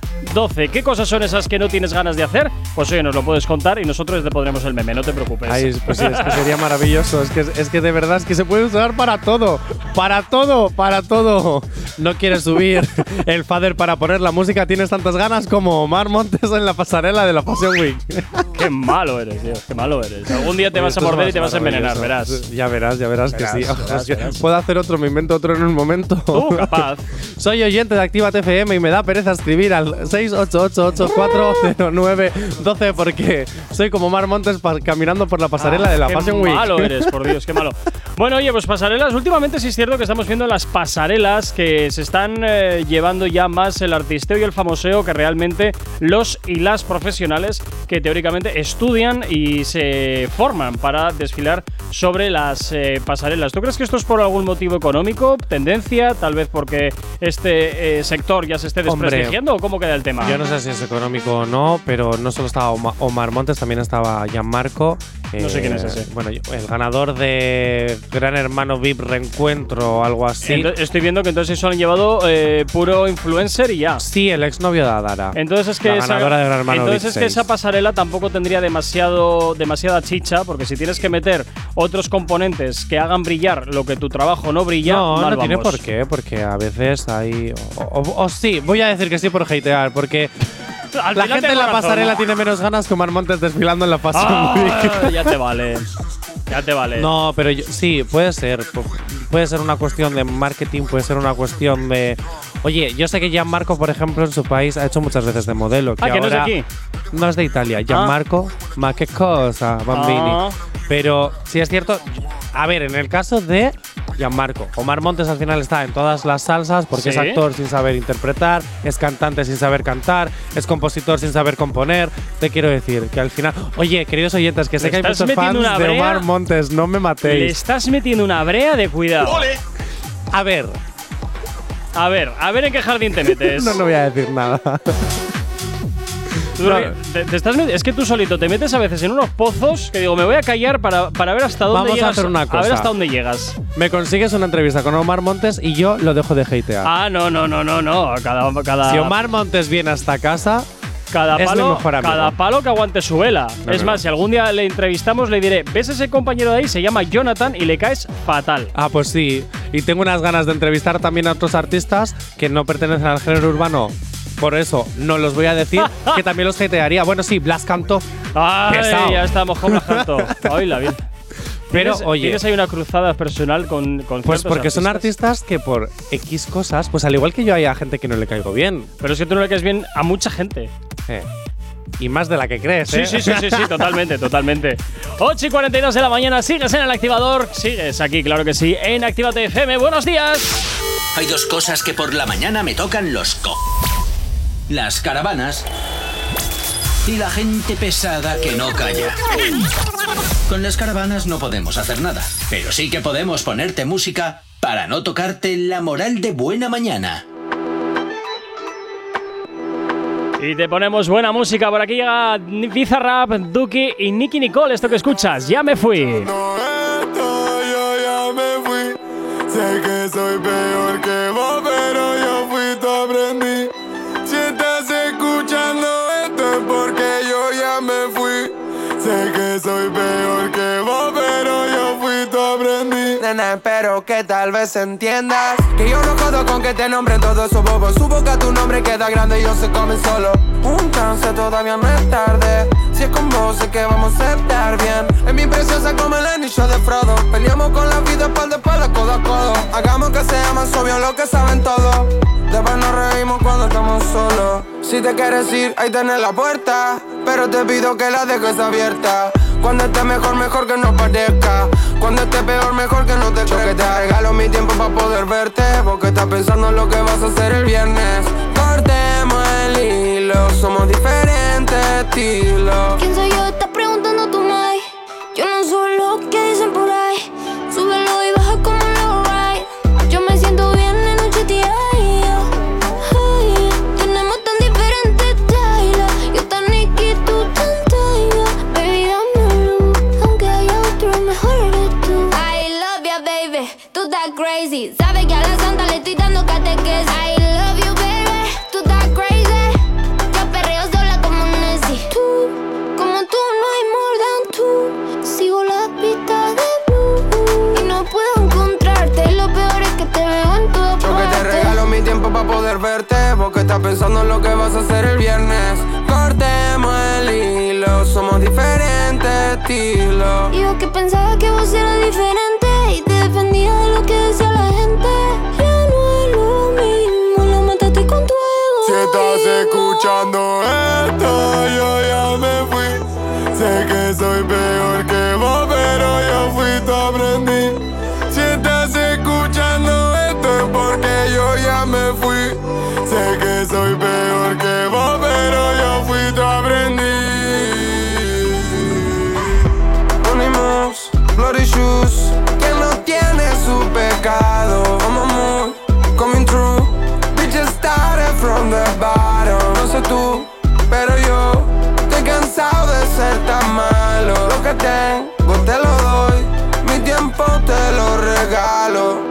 ¿Qué cosas son esas que no tienes ganas de hacer? Pues oye, nos lo puedes contar y nosotros te pondremos el meme, no te preocupes. Ay, pues sí, es que sería maravilloso. Es que, es que de verdad es que se puede usar para todo. Para todo, para todo. No quieres subir [laughs] el fader para poner la música, tienes tantas ganas como Omar Montes en la pasarela de la Fashion Week. [laughs] Qué malo eres, tío. Qué malo eres. Algún día te vas a morder y te vas a envenenar, verás. Ya verás, ya verás, que Verás, sí. verás, que verás. Puedo hacer otro, me invento otro en un momento. Tú, [laughs] capaz. Soy oyente de Activa TFM y me da pereza escribir al 688840912 porque soy como Omar Montes caminando por la pasarela de la Ah, qué Fashion Week. malo eres, por Dios, qué malo. Bueno, oye, pues pasarelas. Últimamente sí es cierto que estamos viendo las pasarelas que se están eh, llevando ya más el artisteo y el famoseo que realmente los y las profesionales que teóricamente estudian y se forman para desfilar sobre las eh, pasarelas. ¿Tú crees que esto es por algún motivo económico, tendencia, tal vez porque este eh, sector ya se esté Hombre, desprestigiando o cómo queda el tema? Yo no sé si es económico o no, pero no solo estaba Oma- Omar Montes, también estaba Gianmarco. No sé eh, quién es ese. Bueno, el ganador de Gran Hermano VIP Reencuentro o algo así. Ento- estoy viendo que entonces eso han llevado eh, puro influencer y ya. sí, el exnovio de Adara. Entonces es que La esa, ganadora de Gran Hermano entonces es que 6. esa pasarela tampoco tendría demasiado demasiada chicha, porque si tienes que meter otros componentes que hagan brillar lo que tu trabajo no brilla, no, mal no tiene vamos. por qué, porque a veces hay. O, o- o sí, voy a decir que sí por hatear, porque [laughs] la gente en la pasarela tiene menos ganas que Omar Montes desfilando en la Fashion Ah, [laughs] Week. ya te vale. Ya te vale. No, pero yo- sí, puede ser. Pu- Puede ser una cuestión de marketing, puede ser una cuestión de. Oye, yo sé que Gianmarco, por ejemplo, en su país ha hecho muchas veces de modelo. Ah, que no es de aquí. No es de Italia. Gianmarco, ma che cosa, bambini. Ah. Pero sí es cierto. A ver, en el caso de Gianmarco, Omar Montes al final está en todas las salsas porque Sí. es actor sin saber interpretar, es cantante sin saber cantar, es compositor sin saber componer. Te quiero decir que al final. Oye, queridos oyentes, que sé Le que hay muchos fans metiendo una de brea. Omar Montes, no me Le matéis. estás metiendo una brea de cuidado. A ver, A ver, a ver en qué jardín te metes. [laughs] no, no voy a decir nada. Tú re- te- te estás met- es que tú solito te metes a veces en unos pozos que digo, me voy a callar para, para ver hasta dónde Vamos a llegas. hacer una A ver cosa. hasta dónde llegas. Me consigues una entrevista con Omar Montes y yo lo dejo de hatear. Ah, no, no, no, no, no. Cada, cada, Si Omar Montes viene hasta casa, cada palo, cada palo que aguante su vela. No, es no, más, no. si algún día le entrevistamos, le diré, ¿ves ese compañero de ahí? Se llama Jonathan y le caes fatal. Ah, pues sí. Y tengo unas ganas de entrevistar también a otros artistas que no pertenecen al género urbano. Por eso no los voy a decir, [laughs] que también los hatearía. Bueno, sí, Blas cantó. Ay, Pesado. ya estamos con la canto. Ay, la vida. Pero, ¿Tienes- oye. Tienes ahí una cruzada personal con, con Pues porque son artistas que por X cosas, pues al igual que yo hay a gente que no le caigo bien. Pero es que tú no le caes bien a mucha gente. Eh. Y más de la que crees, Sí, ¿eh? sí, sí, sí, sí, totalmente, totalmente. [laughs] 8 y 42 de la mañana, sigues en el activador, sigues aquí, claro que sí, en Actívate FM. ¡Buenos días! Hay dos cosas que por la mañana me tocan los co. Las caravanas y la gente pesada que no calla. Con las caravanas no podemos hacer nada, pero sí que podemos ponerte música para no tocarte la moral de buena mañana. Y te ponemos buena música, por aquí llega Bizarrap, Duki y Nicky Nicole, esto que escuchas, ya me fui. Esto yo ya me fui. Sé que soy peor que vos, pero yo fui tu aprendí. Nena, espero que tal vez entiendas Que yo no jodo con que te nombren todos esos bobos. Su boca tu nombre queda grande y ellos se comen solo. Un todavía no es tarde. Si es con vos sé que vamos a estar bien. Es mi preciosa como el anillo de Frodo. Peleamos con la vida espalda espalda, codo a codo. Hagamos que sea más obvio lo que saben todos. Después nos reímos cuando estamos solos. Si te quieres ir, ahí tenés la puerta. Pero te pido que la dejes abierta Cuando esté mejor, mejor que no parezca. Cuando esté peor, mejor que no te crezca que te regalo mi tiempo para poder verte Porque estás pensando en lo que vas a hacer el viernes. Cortemos el hilo, somos diferentes estilos. ¿Quién soy yo? Crazy. Sabes que a la santa le estoy dando catequesis. I love you, baby. Tú estás crazy. Yo perreo sola como Nessie. Tú, como tú, no hay more than tú. Sigo la pista de blue. Y no puedo encontrarte. Lo peor es que te veo en todas Yo que te regalo mi tiempo para poder verte Porque estás pensando en lo que vas a hacer el viernes Cortemos el hilo, somos diferentes estilos Y yo que pensaba que vos eras diferente. Defendía de lo que decía la gente. Ya no es lo mismo. Lo mataste con tu ego. Si estás escuchando esto, yo ya me fui. Sé que soy peor que vos, pero yo fui tu aprendí. Si estás escuchando esto es porque yo ya me fui. Sé que soy peor que vos, pero yo fui tu aprendí. Unimos, bloody shoes tú, pero yo Estoy cansado de ser tan malo. Lo que tengo te lo doy Mi tiempo te lo regalo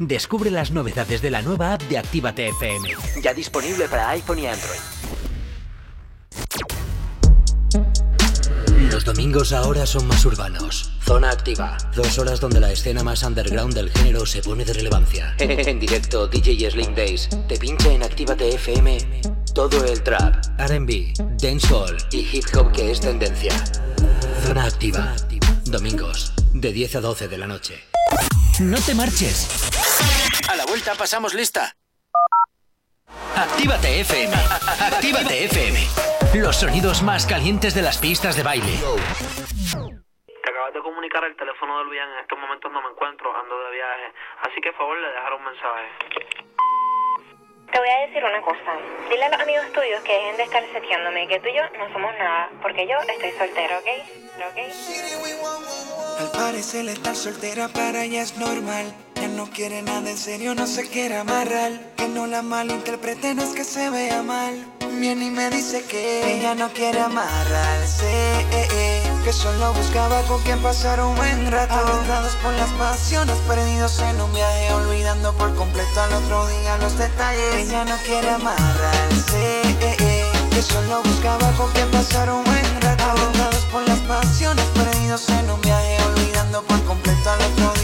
Descubre las novedades de la nueva app de Actívate FM. Ya disponible para iPhone y Android. Los domingos ahora son más urbanos. Zona activa. Dos horas donde la escena más underground del género se pone de relevancia. [laughs] En directo, DJ Slim Days te pincha en Actívate FM todo el trap, RB, dancehall y hip hop que es tendencia. Zona activa. Domingos, de 10 a 12 de la noche. No te marches. A la vuelta pasamos lista. Actívate FM. Actívate FM. Los sonidos más calientes de las pistas de baile. Te acabas de comunicar el teléfono del bien. En estos momentos no me encuentro, ando de viaje. Así que, por favor, le dejaré un mensaje. Te voy a decir una cosa. Dile a los amigos tuyos que dejen de estar seteándome, que tú y yo no somos nada, porque yo estoy soltero, ¿ok? ¿Ok? Al parecer estar soltera para ella es normal. Ya no quiere nada en serio, no se quiere amarrar. Que no la malinterprete, no es que se vea mal. Viene y me dice que ella no quiere amarrarse. eh, eh, Que solo buscaba con quien pasar un buen rato. Arrastrados por las pasiones, perdidos en un viaje, olvidando por completo al otro día los detalles. Ella no quiere amarrarse. eh, eh, Que solo buscaba con quien pasar un buen rato. Arrastrados por las pasiones, perdidos en un viaje, olvidando por completo al otro día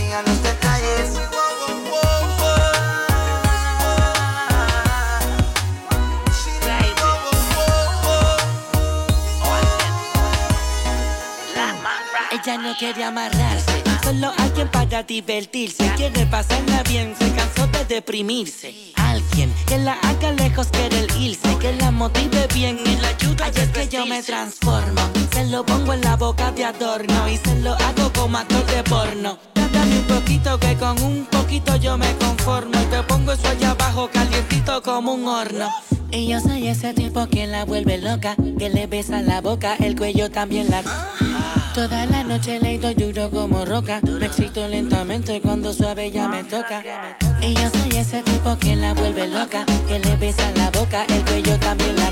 Ella no quiere amarrarse, solo alguien para divertirse. Quiere pasarla bien, se cansó de deprimirse. Alguien que la haga lejos quiere el irse, que la motive bien y la ayude a es que yo me transformo. Se lo pongo en la boca de adorno y se lo hago como actor de porno. Dame un poquito que con un poquito yo me conformo y te pongo eso allá abajo calientito como un horno. Y yo soy ese tipo que la vuelve loca, que le besa la boca, el cuello también la... Toda la noche le doy duro como roca, me excito lentamente cuando suave ya me toca. Y yo soy ese tipo que la vuelve loca, que le besa la boca, el cuello también la...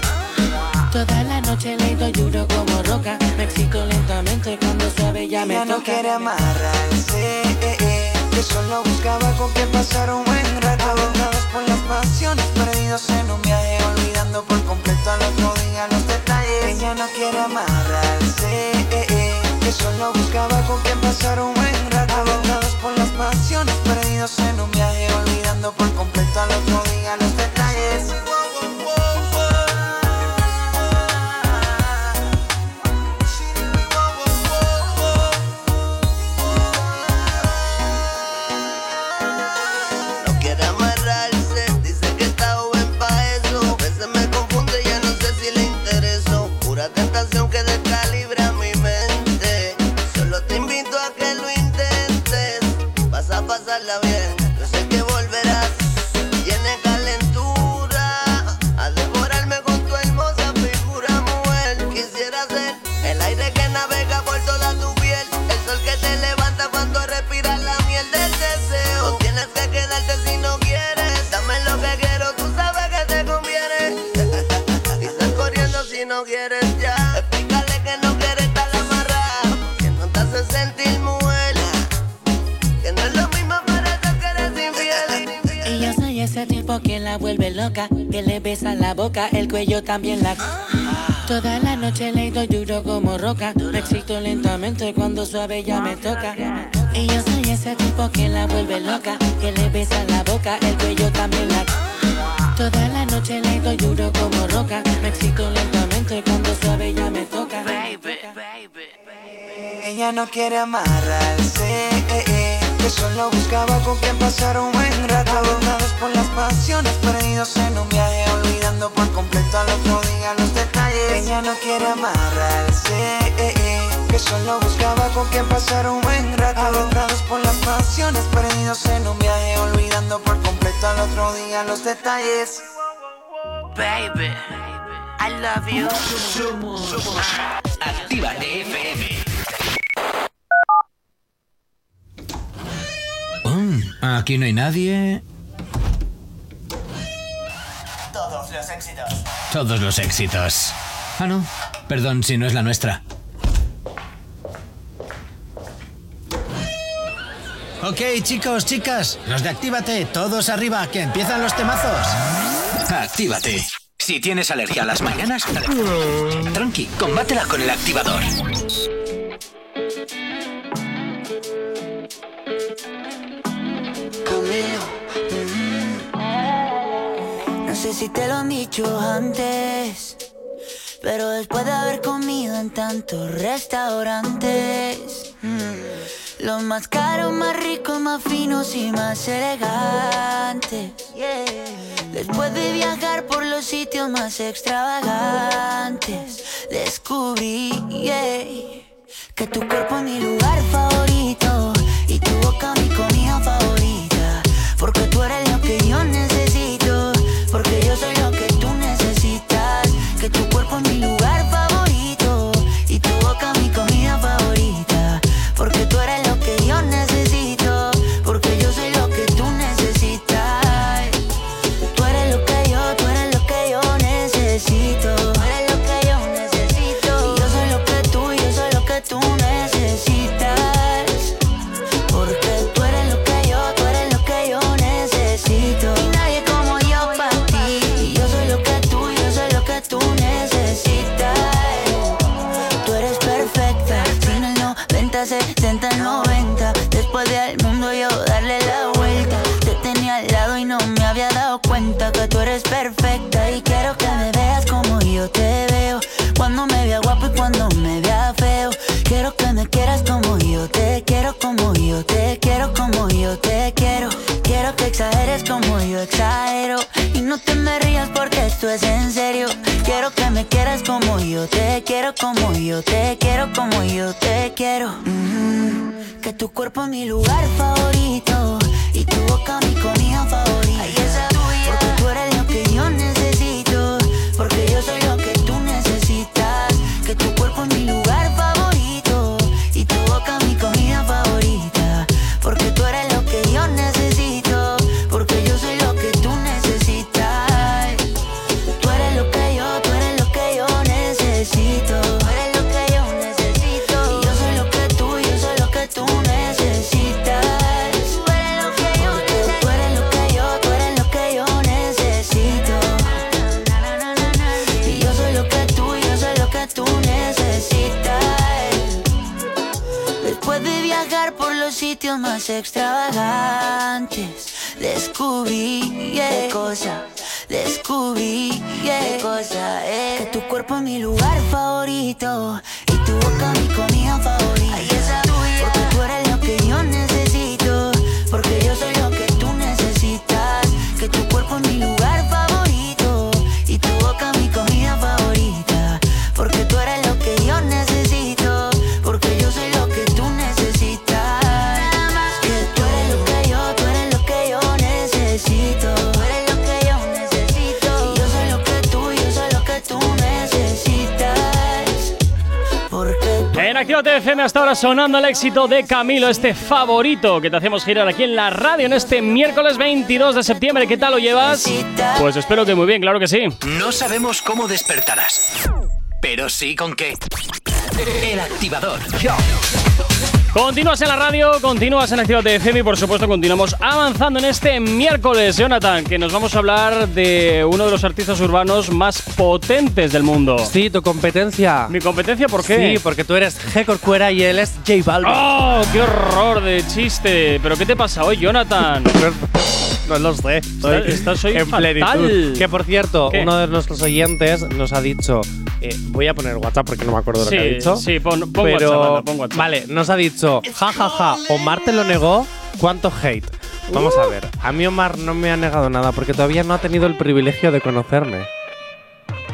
Toda la noche le doy duro como roca, me excito lentamente cuando suave ya me Ella toca. no quiere amarrarse, eh, eh, que solo buscaba con quien pasar un buen rato. Agotados por las pasiones, perdidos en un viaje, olvidando por completo al otro día los detalles. Ella no quiere amarrarse, solo buscaba con quien pasar un buen rato. Agotados por las pasiones, perdidos en un viaje, olvidando por completo loca, que le besa la boca, el cuello también la... Toda la noche le doy duro como roca, me excito lentamente cuando suave ya me toca. Y yo soy ese tipo que la vuelve loca, que le besa la boca, el cuello también la... Toda la noche le doy duro como roca, me excito lentamente cuando suave ya me toca. Ella no quiere amarrarse, eh, eh, que solo buscaba con quien pasar un buen rato. Agotados por las pasiones, perdidos en un viaje, olvidando por completo al otro día los detalles. Ella no quiere amarrarse, eh, eh, que solo buscaba con quien pasar un buen rato. Adentrados por las pasiones, perdidos en un viaje, olvidando por completo al otro día los detalles. Baby, I love you. Actívate FM. Mm, aquí no hay nadie. Todos los éxitos. Todos los éxitos. Ah, no. Perdón si no es la nuestra. Ok, chicos, chicas, los de Actívate, todos arriba, que empiezan los temazos. Actívate. Si tienes alergia a las mañanas, tranqui, combátela con el activador. Si te lo han dicho antes, pero después de haber comido en tantos restaurantes, mm, los más caros, más ricos, más finos y más elegantes. Después de viajar por los sitios más extravagantes, descubrí que tu cuerpo es mi lugar favorito y tu boca mi comida yo te quiero, como yo te quiero. Mm, que tu cuerpo es mi lugar favorito cuerpo es mi lugar favorito hasta ahora sonando el éxito de Camilo, este favorito que te hacemos girar aquí en la radio en este miércoles 22 de septiembre. ¿Qué tal lo llevas? Pues espero que muy bien, claro que sí. No sabemos cómo despertarás, pero sí con qué. El activador. Continúas en la radio, continúas en Actívate FM y por supuesto continuamos avanzando en este miércoles, Jonathan, que nos vamos a hablar de uno de los artistas urbanos más potentes del mundo. Sí, tu competencia. ¿Mi competencia por qué? Sí, porque tú eres G. Corcuera y él es J Balvin. ¡Oh, qué horror de chiste! ¿Pero qué te pasa hoy, Jonathan? No lo sé. Está- estás hoy en fatal. plenitud. Que por cierto, ¿Qué? uno de nuestros oyentes nos ha dicho. eh, voy a poner WhatsApp porque no me acuerdo de Sí, lo que ha dicho. sí, pon- pon pero, WhatsApp, anda, pon WhatsApp. Vale, nos ha dicho, ja, ja, ja, Omar te lo negó, ¿cuánto hate? Vamos Uh. a ver, a mí Omar no me ha negado nada porque todavía no ha tenido el privilegio de conocerme.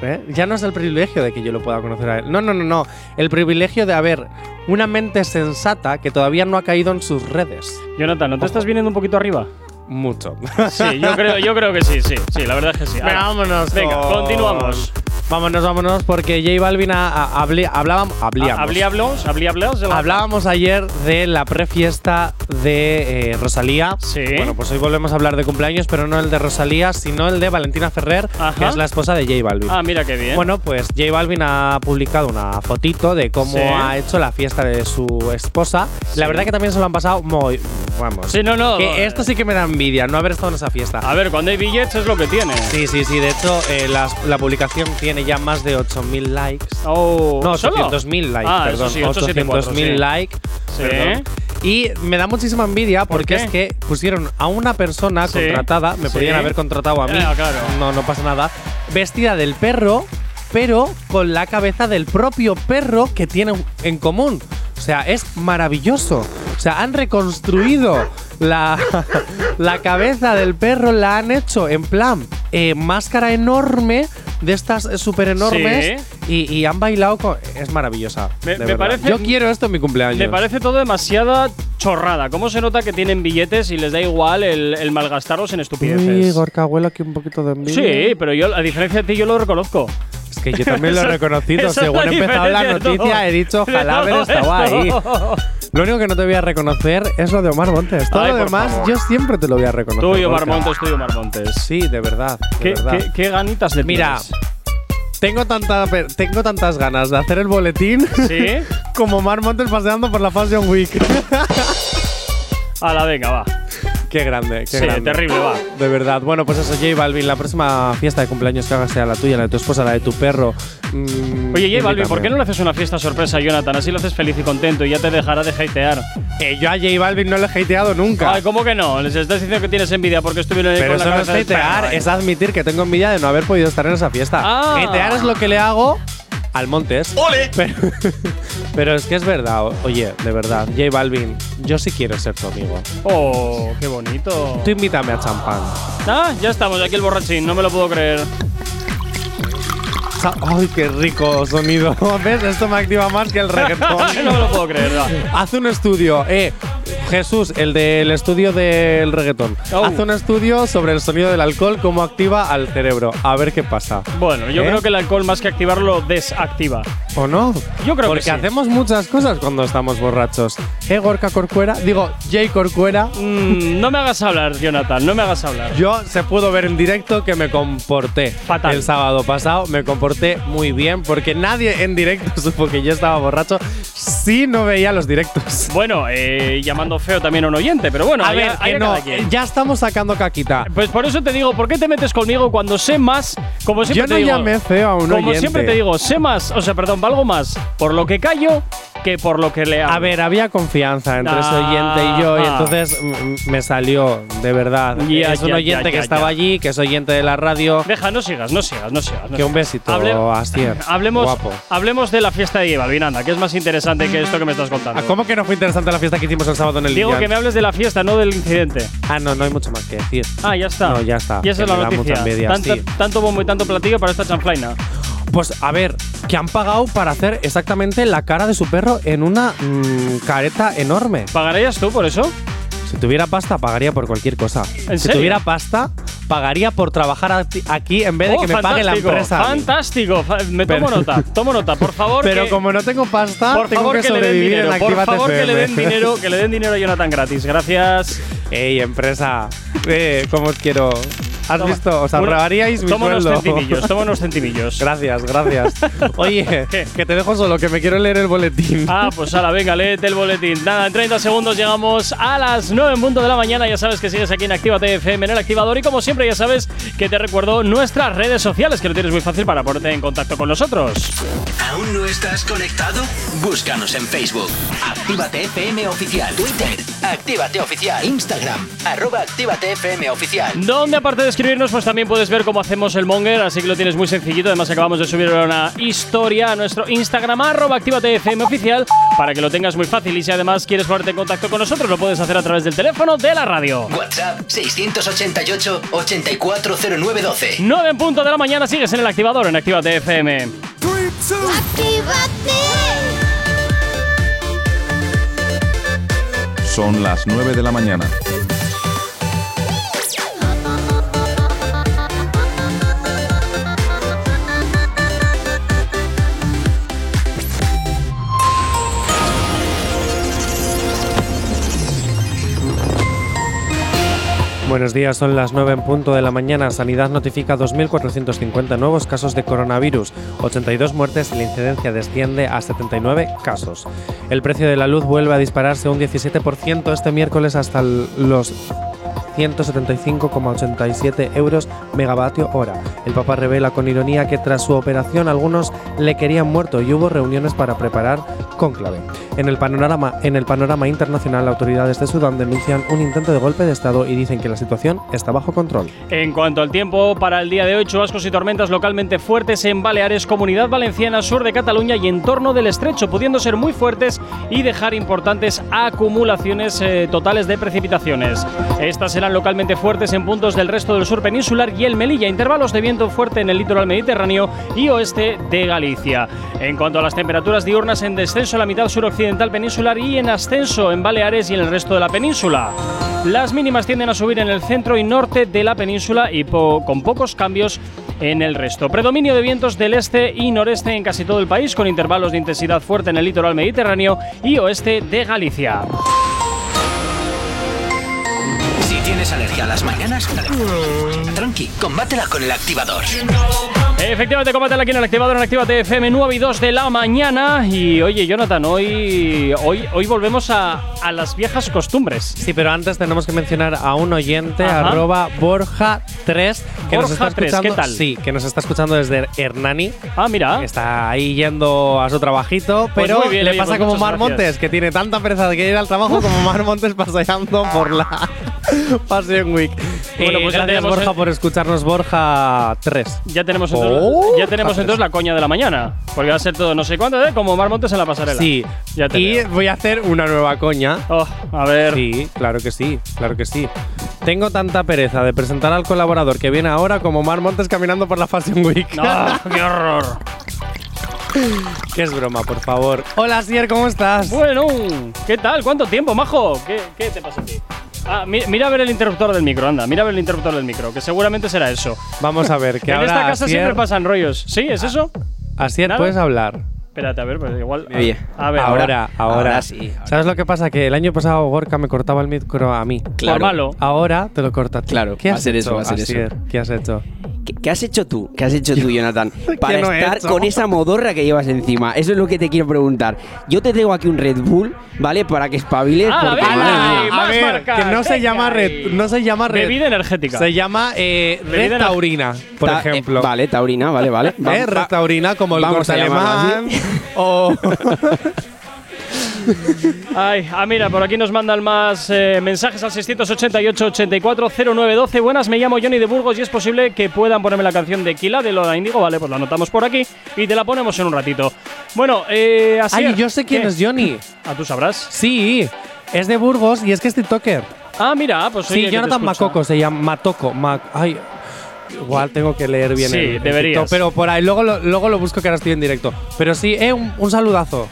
¿eh? Ya no es el privilegio de que yo lo pueda conocer a él. No, no, no, no. El privilegio de haber una mente sensata que todavía no ha caído en sus redes. Jonathan, ¿no te estás viniendo un poquito arriba? Mucho. Sí, yo creo, yo creo que sí, sí. Sí, la verdad es que sí. [laughs] Venga, Ala. vámonos. Venga, con- continuamos. Vámonos, vámonos, porque J Balvin a- a- habli- hablábamos, hablíamos. Hablíamos, hablíamos. Hablábamos ayer de la prefiesta de eh, Rosalía. Sí. Bueno, pues hoy volvemos a hablar de cumpleaños, pero no el de Rosalía, sino el de Valentina Ferrer, Ajá. que es la esposa de J Balvin. Ah, mira qué bien. Bueno, pues J Balvin ha publicado una fotito de cómo Sí. ha hecho la fiesta de su esposa. La Sí. verdad que también se lo han pasado muy. Vamos. Sí, no, no. Que esto sí que me da envidia, no haber estado en esa fiesta. A ver, cuando hay billets es lo que tiene. Sí, sí, sí. De hecho, eh, las- la publicación tiene ya más de 8.000 likes. Oh, No, ¿solo? 800.000 likes, Ah, perdón. sí, 874, 800.000 sí. likes. Sí. perdón. Y me da muchísima envidia ¿Por porque es que pusieron a una persona Sí. contratada, me Sí. podrían haber contratado a mí, Ah, claro. no, no pasa nada, vestida del perro, pero con la cabeza del propio perro que tienen en común. O sea, es maravilloso. O sea, han reconstruido la, [laughs] la cabeza del perro, la han hecho en plan eh, máscara enorme de estas súper enormes y, y han bailado con… Es maravillosa. Me- me parece- Yo quiero esto en mi cumpleaños. Me parece todo demasiada chorrada. ¿Cómo se nota que tienen billetes y les da igual el, el malgastarlos en estupideces? Gorka, huele aquí un poquito de envidia. Sí, pero yo, a diferencia de ti, yo lo reconozco. Que yo también lo he reconocido. eso Según he empezado la de noticia, he dicho, de ojalá haber estado ahí. Lo único que no te voy a reconocer es lo de Omar Montes. Todo Ay, lo demás, favor. yo siempre te lo voy a reconocer. Tú y Omar. Montes, tú y Omar Montes. Sí, de verdad. de ¿Qué, verdad. qué- qué ganitas le Mira, tienes? tengo, tanta, tengo tantas ganas de hacer el boletín ¿Sí? [laughs] como Omar Montes paseando por la Fashion Week. A la venga, va. Qué grande, qué Sí, grande. terrible, va. De verdad. Bueno, pues eso, J Balvin, la próxima fiesta de cumpleaños que hagas sea la tuya, la de tu esposa, la de tu perro. mm, Oye, J Balvin, ¿por qué no le haces una fiesta sorpresa a Jonathan? Así lo haces feliz y contento y ya te dejará de hatear. Eh, yo a J Balvin no le he hateado nunca. Ay, ¿cómo que no? Les estás diciendo que tienes envidia porque estuvieron ahí Pero con eso la no es hatear, es admitir que tengo envidia de no haber podido estar en esa fiesta. Ah. Hatear es lo que le hago al Montes. ¡Ole! [laughs] Pero, pero es que es verdad, oye, de verdad, J Balvin, yo sí quiero ser tu amigo. Oh, qué bonito. Tú invítame a champán. Ah, ya estamos, aquí el borrachín, no me lo puedo creer. [laughs] ¡Ay, qué rico sonido! [laughs] ¿Ves? Esto me activa más que el reggaetón. [laughs] no me lo puedo creer, va. Haz un estudio, eh. Jesús, el del estudio del reggaetón. Oh. Haz un estudio sobre el sonido del alcohol, cómo activa al cerebro. A ver qué pasa. Bueno, yo ¿Eh? creo que el alcohol más que activarlo desactiva. ¿O no? Yo creo Porque que sí. hacemos muchas cosas cuando estamos borrachos. ¿Eh, Gorka Corcuera? Digo, Jay Corcuera. Mm, no me hagas hablar, Jonathan, no me hagas hablar. Yo se pudo ver en directo que me comporté Fatal. el sábado pasado. Me comporté muy bien porque nadie en directo [laughs] supo que yo estaba borracho si no veía los directos. Bueno, eh, llamando feo también a un oyente, pero bueno, A ver, que no, quien. ya estamos sacando caquita. Pues por eso te digo, ¿por qué te metes conmigo cuando sé más? Como siempre Yo no te digo, llamé feo a un Como oyente. siempre te digo, sé más, o sea, perdón, valgo más por lo que callo que por lo que le. A ver, había confianza entre ese Ah, oyente y yo, y ah. entonces mm, me salió, de verdad. Ya, es un ya, oyente ya, que estaba allí, que es oyente de la radio. Deja, no sigas, no sigas, no sigas. no Que un besito, Hable- Astier. [laughs] Hablemos, Guapo. hablemos de la fiesta de J Balvin, anda, que es más interesante que esto que me estás contando. Ah, ¿Cómo que no fue interesante la fiesta que hicimos el sábado en el Digo Lillian? que me hables de la fiesta, no del incidente. Ah, no, no hay mucho más que decir. Ah, ya está. No, ya está, Y esa es la noticia. envidia, Tanto, sí. tanto bombo y tanto platillo para esta chanflaina. Pues a ver, que han pagado para hacer exactamente la cara de su perro en una mm, careta enorme. ¿Pagarías tú por eso? Si tuviera pasta, pagaría por cualquier cosa. ¿En si serio? tuviera pasta, pagaría por trabajar aquí en vez de Oh, que me pague la fantástico, empresa. a mí. Fantástico. Fa- Me tomo Pero- nota, tomo nota, por favor. Pero que- como no tengo pasta, por tengo favor que que, le den sobrevivir dinero, en por Actívate favor que le den FM. dinero, que le den dinero a Jonathan gratis. Gracias. Ey, empresa. Eh, ¿Cómo os quiero? ¿Has Toma. visto? Os ahorraríais mi Toma unos sueldo. centimillos, toma unos [laughs] centimillos. Gracias, gracias. [laughs] Oye, ¿Qué? que te dejo solo, que me quiero leer el boletín. Ah, [laughs] pues ahora, venga, léete el boletín. Nada, en 30 segundos llegamos a las 9 en punto de la mañana. Ya sabes que sigues aquí en Actívate FM en el activador. Y como siempre, ya sabes que te recuerdo nuestras redes sociales, que lo tienes muy fácil para ponerte en contacto con nosotros. ¿Aún no estás conectado? Búscanos en Facebook. Actívate FM Oficial. Twitter. Actívate Oficial. Instagram. Arroba Actívate FM Oficial. Donde aparte de escribirnos, pues también puedes ver cómo hacemos el monger, así que lo tienes muy sencillito. Además, acabamos de subir una historia a nuestro Instagram, arroba Actívate oficial, para que lo tengas muy fácil. Y si además quieres ponerte en contacto con nosotros, lo puedes hacer a través del teléfono de la radio. WhatsApp 688 840912. 9 en punto de la mañana, sigues en el activador en Actívate FM. Son las 9 de la mañana. Buenos días, son las 9 en punto de la mañana. Sanidad notifica 2.450 nuevos casos de coronavirus, 82 muertes y la incidencia desciende a 79 casos. El precio de la luz vuelve a dispararse un 17% este miércoles hasta los 175,87 euros megavatio hora. El Papa revela con ironía que tras su operación algunos le querían muerto y hubo reuniones para preparar cónclave. En el panorama, en el panorama internacional, autoridades de Sudán denuncian un intento de golpe de Estado y dicen que la situación está bajo control. En cuanto al tiempo, para el día de hoy, chubascos y tormentas localmente fuertes en Baleares, Comunidad Valenciana, sur de Cataluña y entorno del estrecho, pudiendo ser muy fuertes y dejar importantes acumulaciones eh, totales de precipitaciones. Estas serán localmente fuertes en puntos del resto del sur peninsular y el Melilla, intervalos de viento fuerte en el litoral mediterráneo y oeste de Galicia. En cuanto a las temperaturas diurnas, en descenso en la mitad suroccidental peninsular y en ascenso en Baleares y en el resto de la península. Las mínimas tienden a subir en el centro y norte de la península y con pocos cambios en el resto. Predominio de vientos del este y noreste en casi todo el país, con intervalos de intensidad fuerte en el litoral mediterráneo y oeste de Galicia. Tienes alergia a las mañanas, tranqui, combátela con el activador. Efectivamente, combátela aquí en el activador en Actívate FM 9 y 2 de la mañana. Y oye, Jonathan, hoy, hoy, hoy volvemos a, a las viejas costumbres. Sí, pero antes tenemos que mencionar a un oyente, Ajá. arroba Borja3, que nos está Borja 3, escuchando. ¿qué tal? Sí, que nos está escuchando desde Hernani. Ah, mira. Está ahí yendo a su trabajito, Pues pero bien, le pasa pues como Mar gracias. Montes, que tiene tanta pereza de ir al trabajo como Mar Montes paseando por la [laughs] Fashion Week. Bueno, pues gracias Borja por escucharnos, Borja 3. Ya tenemos, entonces, Oh, ya tenemos entonces la coña de la mañana. Porque va a ser todo no sé cuánto, ¿eh? Como Mar Montes en la pasarela. Sí, Ya te y veo. voy a hacer una nueva coña. Oh, a ver. Sí, claro que sí, claro que sí. Tengo tanta pereza de presentar al colaborador que viene ahora como Mar Montes caminando por la Fashion Week. No, qué horror. [laughs] que es broma, por favor. Hola, Sier, ¿cómo estás? Bueno, ¿qué tal? ¿Cuánto tiempo, majo? ¿Qué, qué te pasa a ti? Ah, mi- mira a ver el interruptor del micro, anda, mira a ver el interruptor del micro, que seguramente será eso. Vamos a ver, que en ahora esta casa Asier- siempre pasan rollos. ¿Sí? ¿Es eso? Asier, ¿Nada? puedes hablar. Espérate, a ver, pues igual. A ver, ahora, ahora. ahora sí, ahora ¿Sabes lo que pasa? Que el año pasado Gorka me cortaba el micro a mí. Claro. Por malo. Ahora te lo corta a ti. Claro, ¿Qué va has a ser hecho, eso, va a ser eso. ¿Qué has hecho? ¿Qué, qué has hecho tú? ¿Qué has hecho tú, Jonathan? [laughs] Para no estar con esa modorra que llevas encima. Eso es lo que te quiero preguntar. Yo te traigo aquí un Red Bull, ¿vale? Para que espabiles. ¡Hala, porque, madre a ver, marcas, que no se llama red, no se llama red. Bebida energética. Se llama eh, red taurina, por Ta- ejemplo. eh, vale, taurina, vale, vale. Va- [laughs] ¿Eh? Red taurina como el vamos corte alemán [laughs] o Ay, ah, mira, por aquí nos mandan más eh, mensajes al 688-840912. Buenas, me llamo Johnny de Burgos y es posible que puedan ponerme la canción de Kila de Lola Indigo. Vale, pues la anotamos por aquí y te la ponemos en un ratito. Bueno, eh, así. Ay, yo sé quién es Johnny. Ah, tú sabrás. Sí, es de Burgos y es que es TikToker. Ah, mira, pues oye, Sí, Jonathan. Macoco se llama Matoco. Mac- ay, igual tengo que leer bien Sí, el, el deberías. TikTok, pero por ahí luego lo, luego lo busco que ahora estoy en directo. Pero sí, eh, un, un saludazo.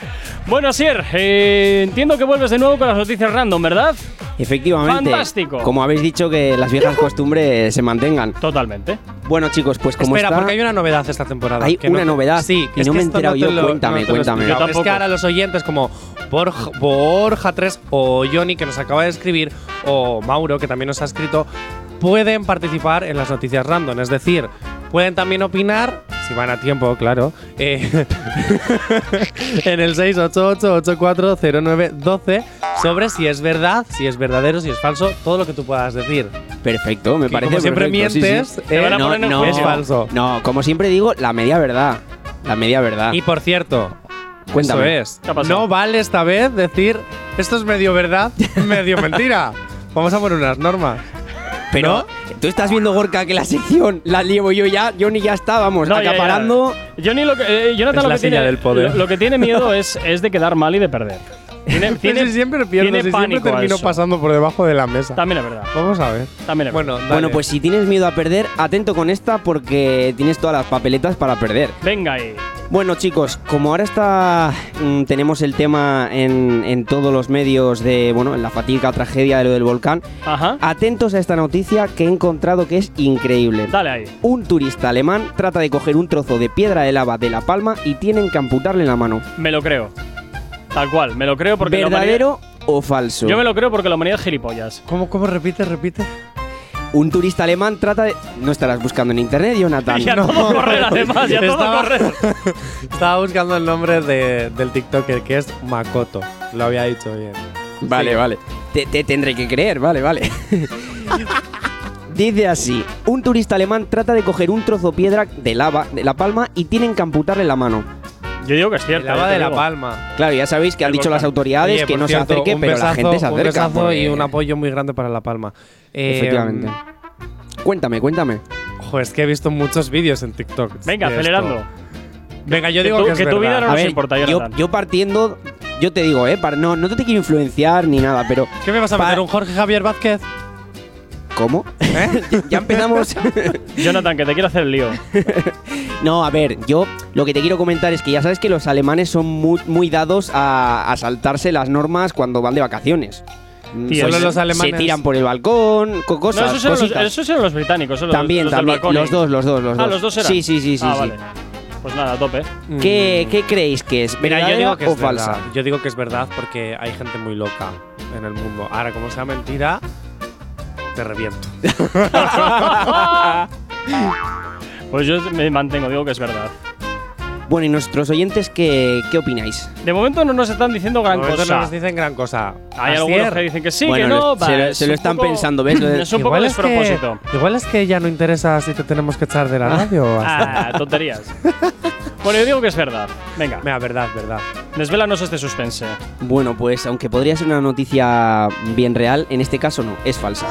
Bueno, Asier, eh, entiendo que vuelves de nuevo con las noticias random, ¿verdad? Efectivamente. Fantástico. Como habéis dicho, que las viejas costumbres se mantengan. Totalmente. Bueno, chicos, pues como Espera, está. porque hay una novedad esta temporada. Hay que una te- novedad Sí, y es no que me he enterado te yo. lo- Cuéntame, he cuéntame. Yo Es que ahora los oyentes como Borja, Borja 3 o Johnny, que nos acaba de escribir, o Mauro, que también nos ha escrito, pueden participar en las noticias random. Es decir, pueden también opinar, si van a tiempo, claro, eh, [laughs] en el 688-840912 sobre si es verdad, si es verdadero, si es falso, todo lo que tú puedas decir. Perfecto, me Que parece como siempre perfecto, sí, sí. mientes, Te van a eh, poner en no, juicio. es falso. No, como siempre digo, la media verdad. La media verdad. Y por cierto, Cuéntame. Eso es. No vale esta vez decir esto es medio verdad, medio mentira. [laughs] Vamos a poner unas normas. Pero tú estás viendo, Gorka, que la sección la llevo yo ya. Johnny ya está, vamos, No, ya, ya. acaparando. Johnny lo que, eh, Jonathan Es lo que, tiene, del poder. Lo, lo que tiene miedo [laughs] es, es de quedar mal y de perder. Tiene, [laughs] tiene, si siempre pierdo, tiene si siempre termino pasando por debajo de la mesa. También es verdad. Vamos a ver. También es Bueno, verdad. Bueno, pues si tienes miedo a perder, atento con esta porque tienes todas las papeletas para perder. Venga ahí. Bueno chicos, como ahora está mm, tenemos el tema en, en todos los medios de bueno, en la fatídica tragedia de lo del volcán, Ajá. atentos a esta noticia que he encontrado que es increíble. Dale ahí. Un turista alemán trata de coger un trozo de piedra de lava de La Palma y tienen que amputarle la mano. Me lo creo. Tal cual, me lo creo porque la ¿Verdadero o falso? Yo me lo creo porque la humanidad es gilipollas. ¿Cómo, cómo? Repite, repite. Un turista alemán trata de... No estarás buscando en internet, Jonathan. [laughs] Ya todo correr, además, ya todo Estaba- correr. [laughs] Estaba buscando el nombre de- del TikToker, que es Makoto. Lo había dicho bien. Vale, Sí. vale. Te, te tendré que creer, vale, vale. [laughs] Dice así, un turista alemán trata de coger un trozo piedra de lava de La Palma y tienen que amputarle la mano. Yo digo que es cierto. Lava de La. Palma. Claro, ya sabéis que han dicho las autoridades Oye, que no cierto, se acerque, un pero la besazo- gente se Un acerca. besazo porque- y un apoyo muy grande para La Palma. Eh, Efectivamente. Cuéntame, cuéntame. Ojo, es que he visto muchos vídeos en TikTok. Venga, acelerando. esto. Venga, yo Que digo que, es que tu vida no A nos ver, importa, yo, yo partiendo, yo te digo, eh, para- no, no te quiero influenciar ni nada, pero ¿Qué me vas a meter? ¿Un Jorge Javier Vázquez? ¿Cómo? [laughs] ya empezamos. [laughs] Jonathan, que te quiero hacer el lío. [laughs] No, a ver, yo lo que te quiero comentar es que ya sabes que los alemanes son muy, muy dados a, a saltarse las normas cuando van de vacaciones. Tío, Solo sí. los alemanes se tiran por el balcón, co- No, cosas, esos eran, los, esos eran los británicos. los- También, los del también, los dos, los dos, los Ah, dos. los dos eran. Sí, sí, sí, sí, Ah, sí. vale. Pues nada, a tope. ¿Qué, qué creéis que es? Mira, yo ¿Verdadera digo que o es falsa? verdad. Yo digo que es verdad porque hay gente muy loca en el mundo. Ahora, como sea mentira, te reviento. [laughs] Pues yo me mantengo, digo que es verdad. Bueno, y nuestros oyentes, ¿qué, qué opináis? De momento no nos están diciendo gran cosa. no nos dicen gran cosa. Hay Asier, algunos que dicen que sí, Bueno, que no. se va, lo- es se lo están poco- pensando, ¿ves? [laughs] Es un poco igual es que- despropósito. igual es que ya no interesa si te tenemos que echar de la radio. o así. Ah, tonterías. bueno, yo digo que es verdad. Venga, Mira, verdad, verdad. desvélanos este suspense. Bueno, pues aunque podría ser una noticia bien real, en este caso no, es falsa.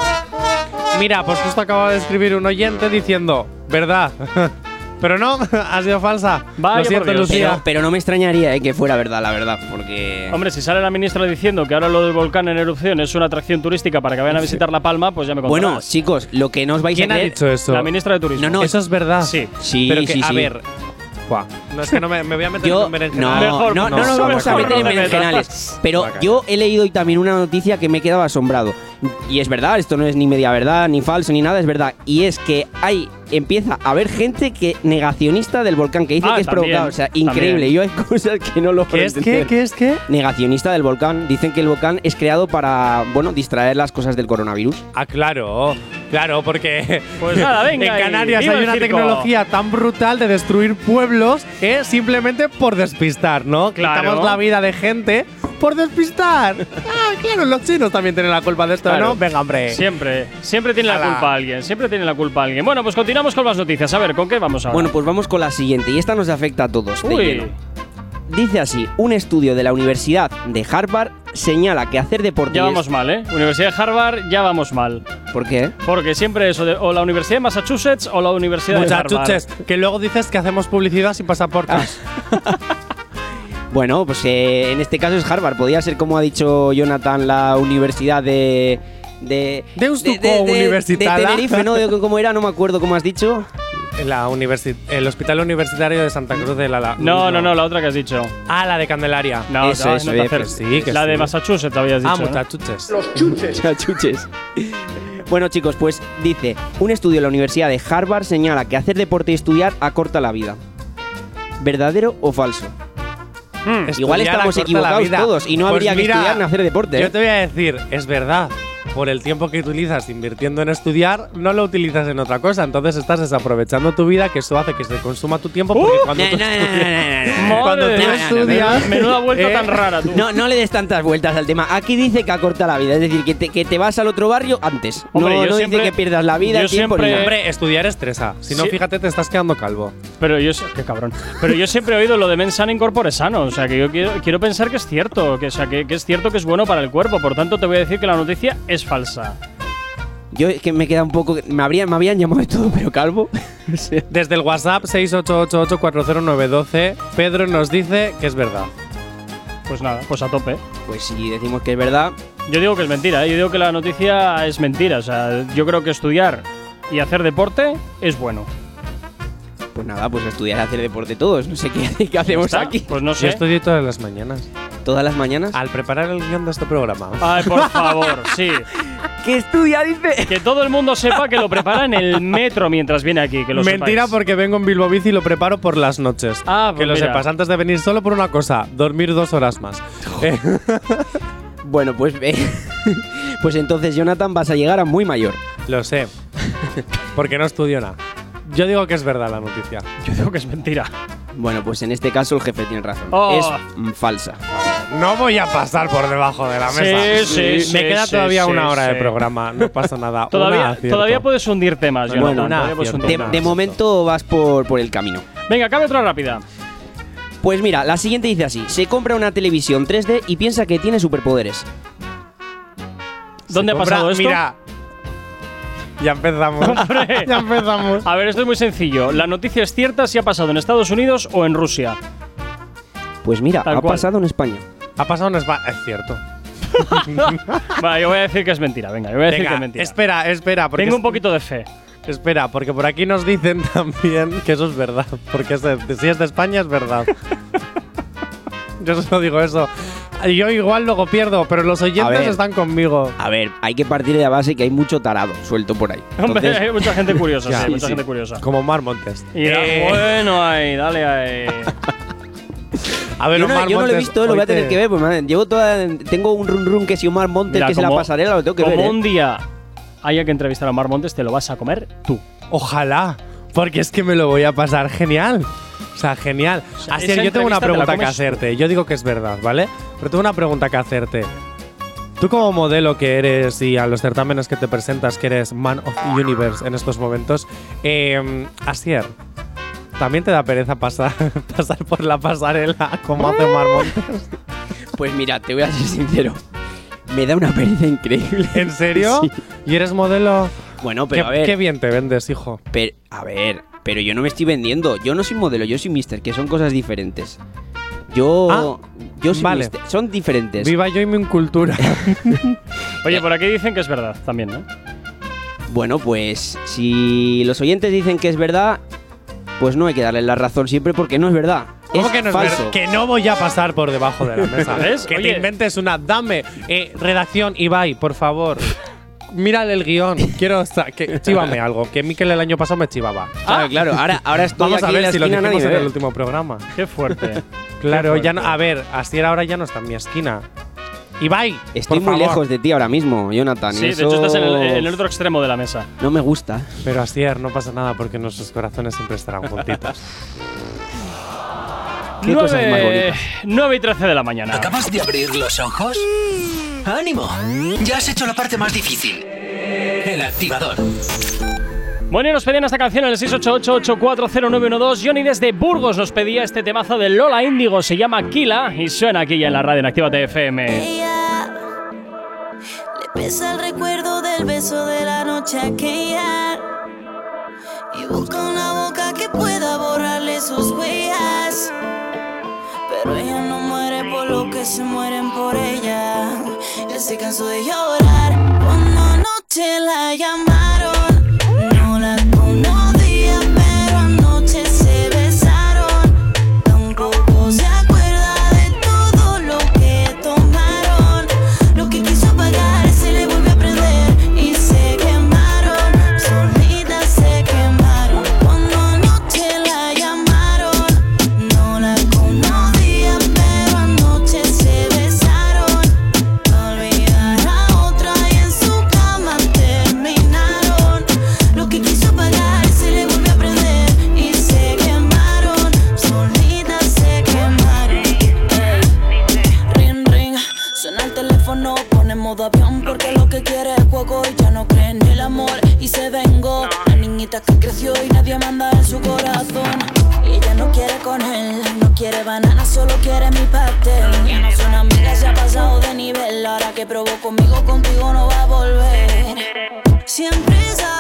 Mira, pues justo acaba de escribir un oyente diciendo, verdad. [laughs] Pero no, [laughs] ha sido falsa. Vaya Lo siento. Lucía. Pero, pero no me extrañaría eh, que fuera verdad, la verdad, porque... Hombre, si sale la ministra diciendo que ahora lo del volcán en erupción es una atracción turística para que vayan a visitar La Palma, pues ya me contarás. Bueno, chicos, lo que no os vais ¿Quién a ha creer... dicho eso? La ministra de Turismo. No, no, Eso es verdad. Sí. Sí, Pero que, sí, a sí. ver. Buah, no es que no me, me voy a meter Yo, en un berenjenal. no, Mejor no, no, no nos vamos a meter en berenjenales. Pero yo he leído hoy también una noticia que me he quedado asombrado. Y es verdad, esto no es ni media verdad, ni falso, ni nada, es verdad. Y es que hay, empieza a haber gente que negacionista del volcán, que dice Ah, que es también, provocado. O sea, también. increíble. Yo hay [laughs] cosas que no lo ¿Qué es qué? ¿Qué es qué? Negacionista del volcán. Dicen que el volcán es creado para, bueno, distraer las cosas del coronavirus. Ah, claro. Claro, porque [laughs] Pues nada, venga [laughs] en Canarias hay una tecnología tan brutal de destruir pueblos que simplemente por despistar, ¿no? Claro. Quitamos la vida de gente por despistar. [laughs] ah, claro, los chinos también tienen la culpa de esto, Claro. ¿no? Venga, hombre. Siempre, siempre tiene la culpa alguien, siempre tiene la culpa alguien. Bueno, pues continuamos con las noticias. A ver, ¿con qué vamos ahora? Bueno, pues vamos con la siguiente. Y esta nos afecta a todos. de Uy, lleno. Dice así, un estudio de la Universidad de Harvard señala que hacer deporte ya vamos mal, ¿eh? Universidad de Harvard, ya vamos mal. ¿Por qué? Porque siempre eso de o la Universidad de Massachusetts o la Universidad de Harvard. Muchachuches, que luego dices que hacemos publicidad sin pasaportes. [laughs] Bueno, pues eh, en este caso es Harvard. Podría ser, como ha dicho Jonathan, la Universidad de... De, Deustuco de Universitala. Tenerife, ¿no? [laughs] De- ¿Cómo era? No me acuerdo cómo has dicho. La universi- el Hospital Universitario de Santa Cruz de la La- No, no, no, la otra que has dicho. Ah, la de Candelaria. No, Eso, no, eso, no te eh, acerques. sí, que La sí. de Massachusetts habías dicho. Ah, ¿no? muchachuches. Chachuches. [laughs] [laughs] Bueno, chicos, pues dice, un estudio de la Universidad de Harvard señala que hacer deporte y estudiar acorta la vida. ¿Verdadero o falso? Hmm. Igual estamos equivocados todos y no Pues habría que estudiar ni hacer deporte. ¿eh? Yo te voy a decir, es verdad. Por el tiempo que utilizas invirtiendo en estudiar, no lo utilizas en otra cosa. Entonces estás desaprovechando tu vida, que eso hace que se consuma tu tiempo. Porque cuando tú, estudias. Menuda vuelta eh, [laughs] tan rara, tú. No, no le des tantas vueltas al tema. Aquí dice que acorta la vida, es decir, que te, que te vas al otro barrio antes. Hombre, no yo no siempre- dice que pierdas la vida, yo tiempo siempre-. Hombre, estudiar estresa. Si no, Sí. fíjate, te estás quedando calvo. Pero yo, qué cabrón. Pero yo siempre he oído lo de mens sana in corpore sano. O sea, que yo quiero, quiero pensar que es cierto. Que, o sea, que, que es cierto que es bueno para el cuerpo. Por tanto, te voy a decir que la noticia es falsa. Yo es que me queda un poco. Me, habrían, me habían llamado de todo, [laughs] pero calvo. Desde el WhatsApp 688840912, Pedro nos dice que es verdad. Pues nada, pues a tope. Pues si decimos que es verdad. Yo digo que es mentira, ¿eh? yo digo que la noticia es mentira. O sea, yo creo que estudiar y hacer deporte es bueno. Pues nada, pues estudiar y hacer deporte todos. No sé qué, [laughs] qué hacemos ¿Está? aquí. Pues no Yo sé. estudio todas las mañanas. ¿Todas las mañanas? Al preparar el guion de este programa. Ay, por [laughs] favor, sí. ¿Qué estudia, dice? Que todo el mundo sepa que lo prepara en el metro mientras viene aquí. Que lo Mentira sepáis. porque vengo en Bilbo Bici y lo preparo por las noches. Ah, pues que lo mira. sepas, antes de venir solo por una cosa, dormir dos horas más. Eh, [laughs] Bueno, pues. eh, pues entonces, Jonathan, vas a llegar a muy mayor. lo sé. Porque no estudio nada. Yo digo que es verdad la noticia. Yo digo que es mentira. Bueno, pues en este caso el jefe tiene razón. Oh. Es mm, falsa. No voy a pasar por debajo de la mesa. Sí, sí, Me sí, queda sí, todavía sí, una hora de programa. No pasa nada. [laughs] Todavía, todavía puedes hundir temas, Bueno, Jonathan. una todavía puedes acierto. hundir De, temas. de momento vas por, por el camino. Venga, cabe otra rápida. Pues mira, la siguiente dice así: se compra una televisión 3D y piensa que tiene superpoderes. ¿Dónde ha pasado esto? Mira. Ya empezamos. [laughs] Hombre. ya empezamos. A ver, esto es muy sencillo. La noticia es cierta si ha pasado en Estados Unidos o en Rusia. Pues mira, Tal ha cual. pasado en España. Ha pasado en España. Es cierto. [laughs] Vale, yo voy a decir que es mentira. Venga, yo voy a decir Venga, que es mentira. espera, espera. Porque Tengo un poquito de fe. Espera, porque por aquí nos dicen [laughs] también que eso es verdad. Porque es de- si es de España, es verdad. Yo solo digo eso. Yo igual luego pierdo, pero los oyentes ver. están conmigo. A ver, hay que partir de la base que hay mucho tarado suelto por ahí. Hombre, hay mucha gente curiosa, [laughs] Ya, sí, sí, mucha sí. gente curiosa. Como Mar Montes. Y Eh, bueno, ahí, dale ahí. [laughs] a ver, yo, no, Omar yo no lo he visto, lo voy a hoy te- tener que ver. Pues, llevo toda, tengo un run run que si Omar Montes, Mira, que se la como- pasarela, lo tengo que Como ver. ¿eh? un día haya que entrevistar a Mar Montes, te lo vas a comer tú. Ojalá, porque es que me lo voy a pasar genial. O sea, genial. sea, Así esa yo tengo una te pregunta que hacerte. Yo digo que es verdad, ¿vale? Pero tengo una pregunta que hacerte. Tú como modelo que eres y a los certámenes que te presentas, que eres Man of the Universe en estos momentos, eh, Asier, ¿también te da pereza pasar, [laughs] pasar por la pasarela como hace Mar Montes? Pues mira, te voy a ser sincero. Me da una pereza increíble. ¿En serio? [laughs] Sí. ¿Y eres modelo? Bueno, pero qué, a ver. qué bien te vendes, hijo. Pero, a ver, pero yo no me estoy vendiendo. Yo no soy modelo, yo soy mister, que son cosas diferentes. Yo. yo soy vale. mister. Son diferentes. Viva yo y mi cultura. [laughs] Oye, por aquí dicen que es verdad también, ¿no? Bueno, pues si los oyentes dicen que es verdad, pues no hay que darle la razón siempre porque no es verdad. ¿Cómo es que no es falso. verdad? Que no voy a pasar por debajo de la mesa. [laughs] ¿Ves? Que Oye. te inventes una. Dame. Eh, redacción, Ibai, por favor. Mírale el guion. Quiero. sa- Que, chívame algo. Que Miquel el año pasado me chivaba. Claro, claro. Ahora, ahora estoy Vamos aquí a en ver la si lo esquina, dijimos nadie en me el ve. último programa. Qué fuerte. [laughs] Claro, Qué ya no. A ver, Asier ahora ya no está en mi esquina. Ibai. Estoy por muy favor. lejos de ti ahora mismo, Jonathan. Sí, de Eso hecho estás en el, en el otro extremo de la mesa. No me gusta. Pero Asier, no pasa nada porque nuestros corazones siempre estarán juntitos. Qué cosas más 9, bonitas. 9 y 13 de la mañana. ¿Acabas de abrir los ojos? ¡Ánimo! Ya has hecho la parte más difícil. El activador. Bueno, y nos pedían esta canción en el 688-840912. Johnny desde Burgos nos pedía este temazo de Lola Índigo. Se llama Kila y suena aquí ya en la radio en Actívate FM. Ella le pesa el recuerdo del beso de la noche aquella y busca una boca que pueda borrarle sus huellas. Pero ella no muere por lo que se mueren por ella. Ya se cansó de llorar cuando anoche la llamaron. Que creció y nadie manda en su corazón. Ella no quiere con él, no quiere banana, solo quiere mi pastel. Ya no son amigas, se ha pasado de nivel. Ahora que probó conmigo, contigo no va a volver. Siempre sale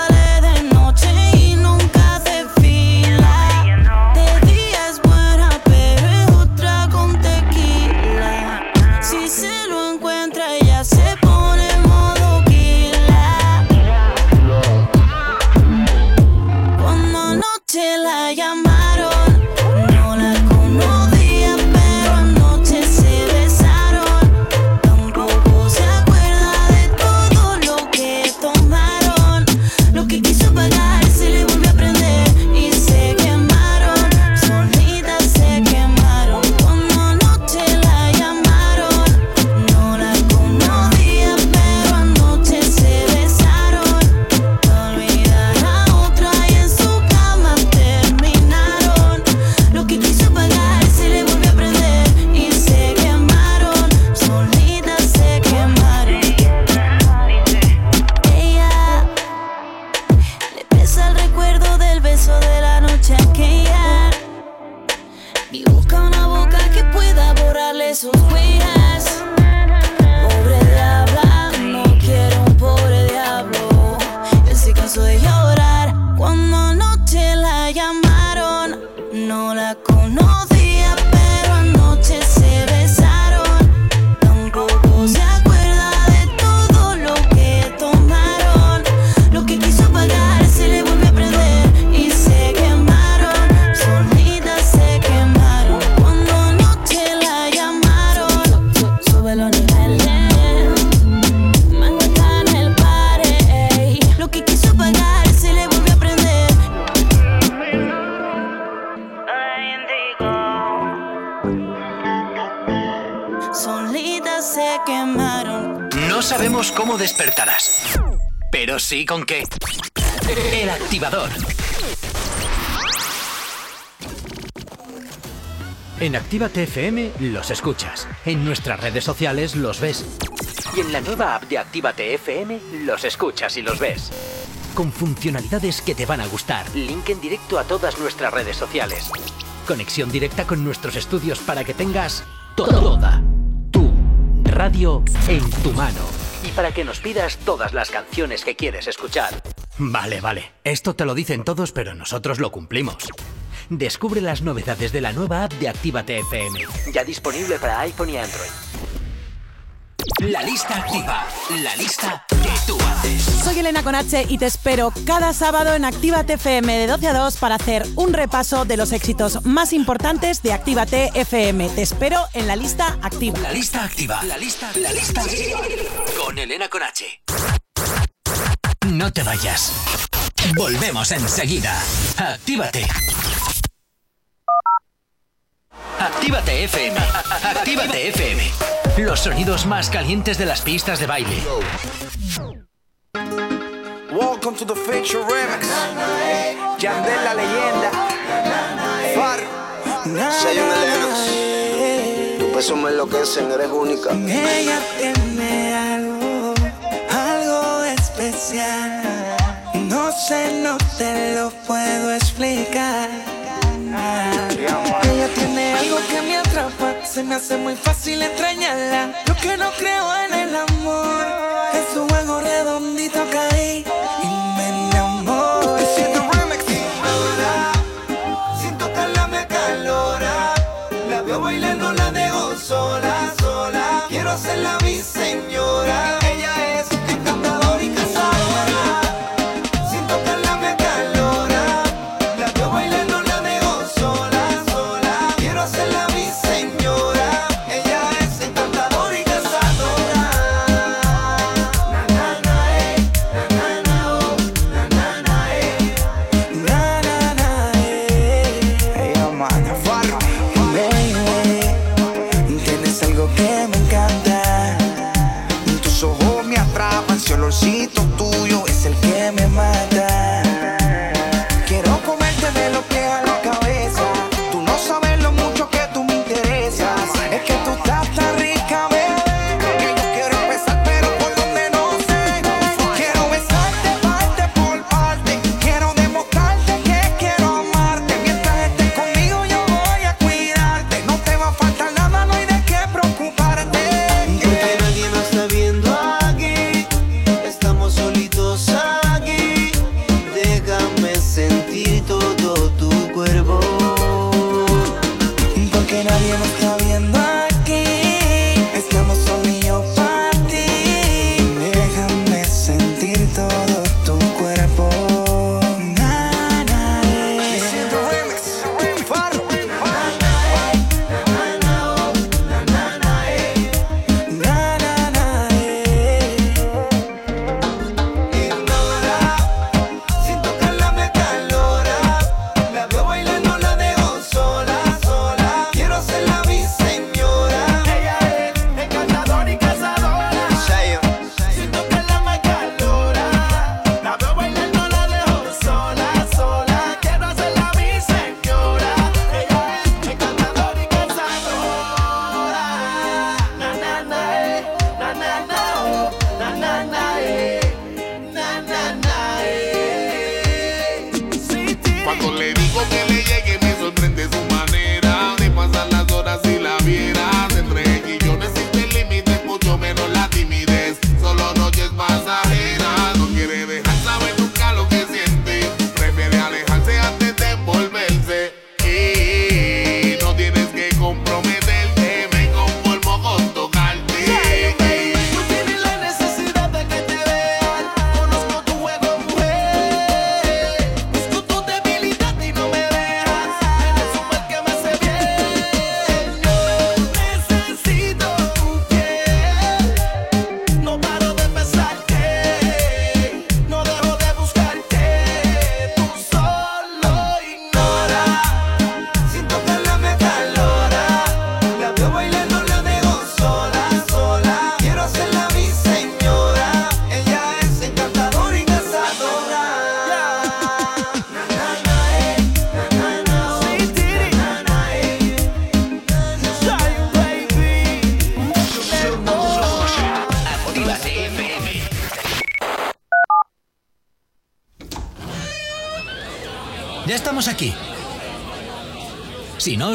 sabemos cómo despertarás, pero sí con qué. El activador. En Actívate FM los escuchas. En nuestras redes sociales los ves. Y en la nueva app de Actívate FM los escuchas y los ves. Con funcionalidades que te van a gustar. Link en directo a todas nuestras redes sociales. Conexión directa con nuestros estudios para que tengas toda radio en tu mano. Y para que nos pidas todas las canciones que quieres escuchar. Vale, vale. Esto te lo dicen todos, pero nosotros lo cumplimos. Descubre las novedades de la nueva app de Actívate FM. Ya disponible para iPhone y Android. La lista activa. La lista que tú haces. Soy Elena Conache y te espero cada sábado en Actívate FM de 12 a 2 para hacer un repaso de los éxitos más importantes de Actívate FM. Te espero en la lista activa. La lista activa. La lista, la lista activa. Con Elena Conache. No te vayas. Volvemos enseguida. Actívate. Actívate FM. Actívate FM. Los sonidos más calientes de las pistas de baile. Welcome to the Fiction Remix. Yandel la leyenda. Far. Zion Elenas. Tu peso me enloquecen, eres única. Ella tiene algo, algo especial. No sé, no te lo puedo explicar. Ella tiene algo que me atrapa, se me hace muy fácil extrañarla. Yo que no creo en el amor, en su Okay.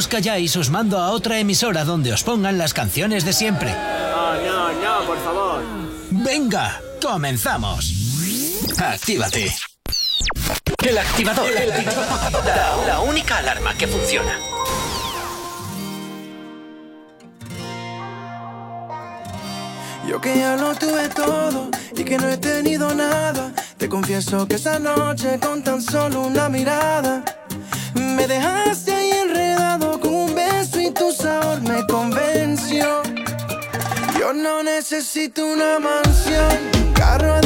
calláis, os mando a otra emisora donde os pongan las canciones de siempre. No, no, no, por favor. Venga, comenzamos. Actívate. El activador. El activador. La, la única alarma que funciona. Yo que ya lo tuve todo y que no he tenido nada. Te confieso que esa noche con tan solo una mirada me dejaste necesito una mansión, un carro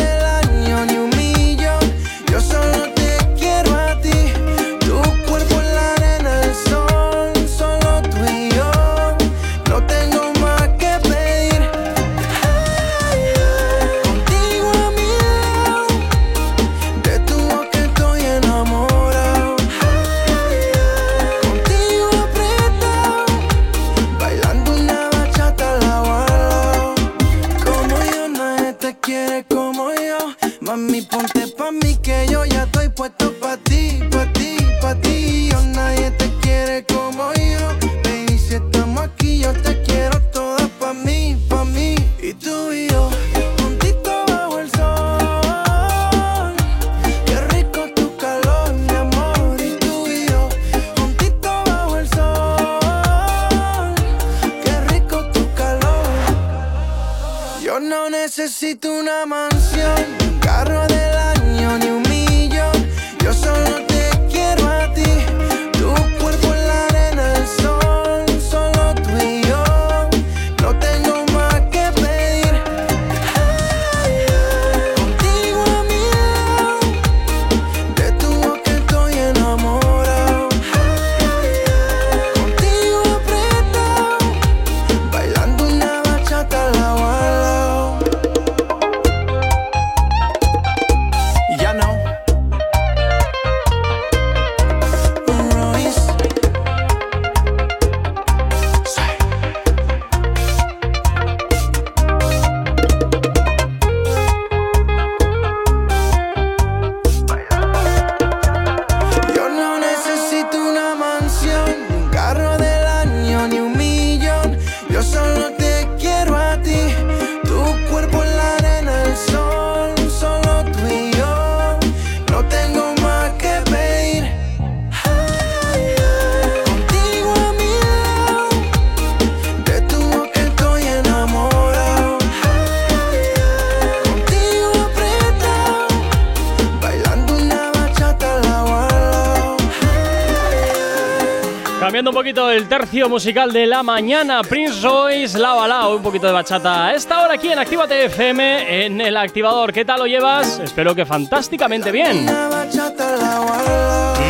el tercio musical de la mañana. Prince Royce, Lava Lao, un poquito de bachata. Esta hora aquí en Actívate FM, en el activador. ¿Qué tal lo llevas? Espero que fantásticamente bien.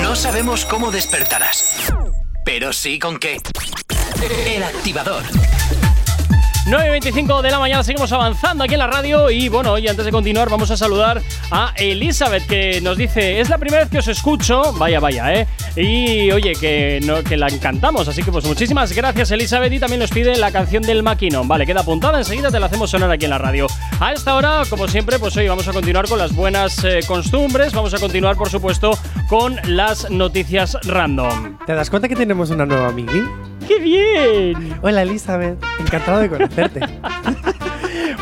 No sabemos cómo despertarás, pero sí con qué. El activador. 9.25 de la mañana, seguimos avanzando aquí en la radio y bueno, y antes de continuar vamos a saludar a Elizabeth que nos dice, es la primera vez que os escucho, vaya, vaya, eh, y oye, que, no, que la encantamos, así que pues muchísimas gracias Elizabeth y también nos pide la canción del maquinón, vale, queda apuntada, enseguida te la hacemos sonar aquí en la radio. A esta hora, como siempre, pues hoy vamos a continuar con las buenas eh, costumbres, vamos a continuar por supuesto con las noticias random. ¿Te das cuenta que tenemos una nueva amigui? ¡Qué bien! Hola Elizabeth, encantado de conocerte. [laughs]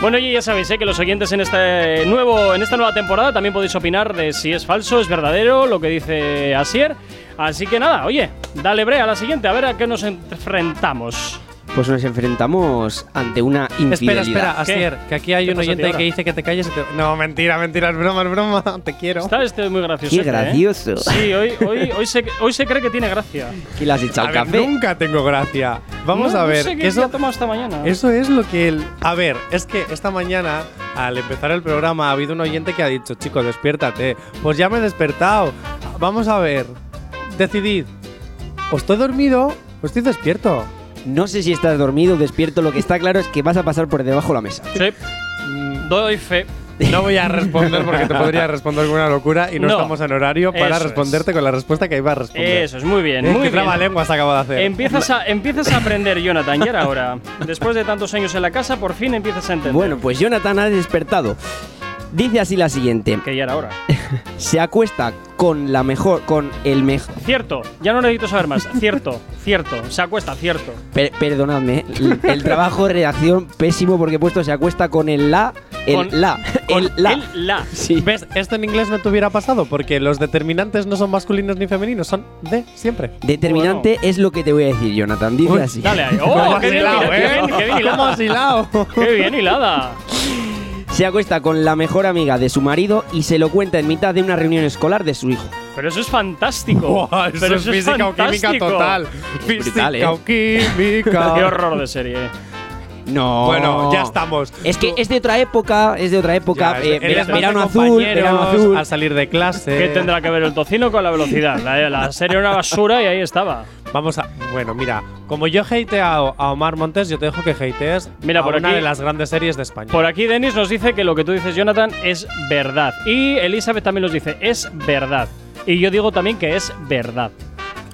Bueno, y ya sabéis ¿eh? que los oyentes en este nuevo, en esta nueva temporada también podéis opinar de si es falso, es verdadero, lo que dice Asier. Así que nada, oye, dale bre a la siguiente, a ver a qué nos enfrentamos. Pues nos enfrentamos ante una espera, infidelidad. espera, Asier, que aquí hay ¿Qué un oyente que dice que te calles y te... No, mentira, mentira, es broma, es broma, [laughs] te quiero. Está este muy gracioso. Qué ¿eh? gracioso. Sí, hoy, hoy, hoy, se, hoy se cree que tiene gracia. [laughs] ¿Qué le has echado A al ver, café? nunca tengo gracia. Vamos No, a no ver, sé que qué eso, ha tomado esta mañana. eso es lo que él... A ver, es que esta mañana, al empezar el programa, ha habido un oyente que ha dicho, chicos, despiértate. Pues ya me he despertado. Vamos a ver, decidid. ¿O estoy dormido o estoy despierto? No sé si estás dormido o despierto, lo que está claro es que vas a pasar por debajo de la mesa. Sí. Doy fe. No voy a responder porque te podría responder con una locura y no, No. estamos en horario para responderte con la respuesta que iba a responder. Eso es muy bien, Eh, muy qué bien. trabalenguas acabo de hacer. Empiezas a, empiezas a aprender, Jonathan, ya era ahora. Después de tantos años en la casa, por fin empiezas a entender. Bueno, pues Jonathan ha despertado. Dice así la siguiente. Que ya era hora. [laughs] Se acuesta con la mejor, con el mejor. Cierto, ya no necesito saber más. Cierto, cierto. Se acuesta, cierto. perdonadme, el, el trabajo de redacción pésimo porque he puesto se acuesta con el la, el Con- la, el la. El la. Sí. ¿Ves? Esto en inglés no te hubiera pasado porque los determinantes no son masculinos ni femeninos, son de siempre. Determinante es lo que te voy a decir, Jonathan. Dice Uy, así. Dale ahí. [laughs] ¿Cómo ¡Oh, qué bien, hilado, qué bien, eh? qué bien hilada! ¿Cómo has hilado? ¡Qué bien hilada! [laughs] Se acuesta con la mejor amiga de su marido y se lo cuenta en mitad de una reunión escolar de su hijo. Pero eso es fantástico. Buah, eso Pero es física o química total. Física Brutal, ¿eh? o química. [laughs] Qué horror de serie. No. Bueno, ya estamos. Es que es de otra época, es de otra época. Ya, eh, eres vera- más de verano azul, verano azul. Al salir de clase. ¿Qué tendrá que ver el tocino con la velocidad? La, la serie era una basura y ahí estaba. Vamos a. Bueno, mira, como yo he hateado a Omar Montes, yo te dejo que hatees Mira, a por una aquí- de las grandes series de España. Por aquí Denis nos dice que lo que tú dices, Jonathan, es verdad. Y Elizabeth también nos dice, es verdad. Y yo digo también que es verdad.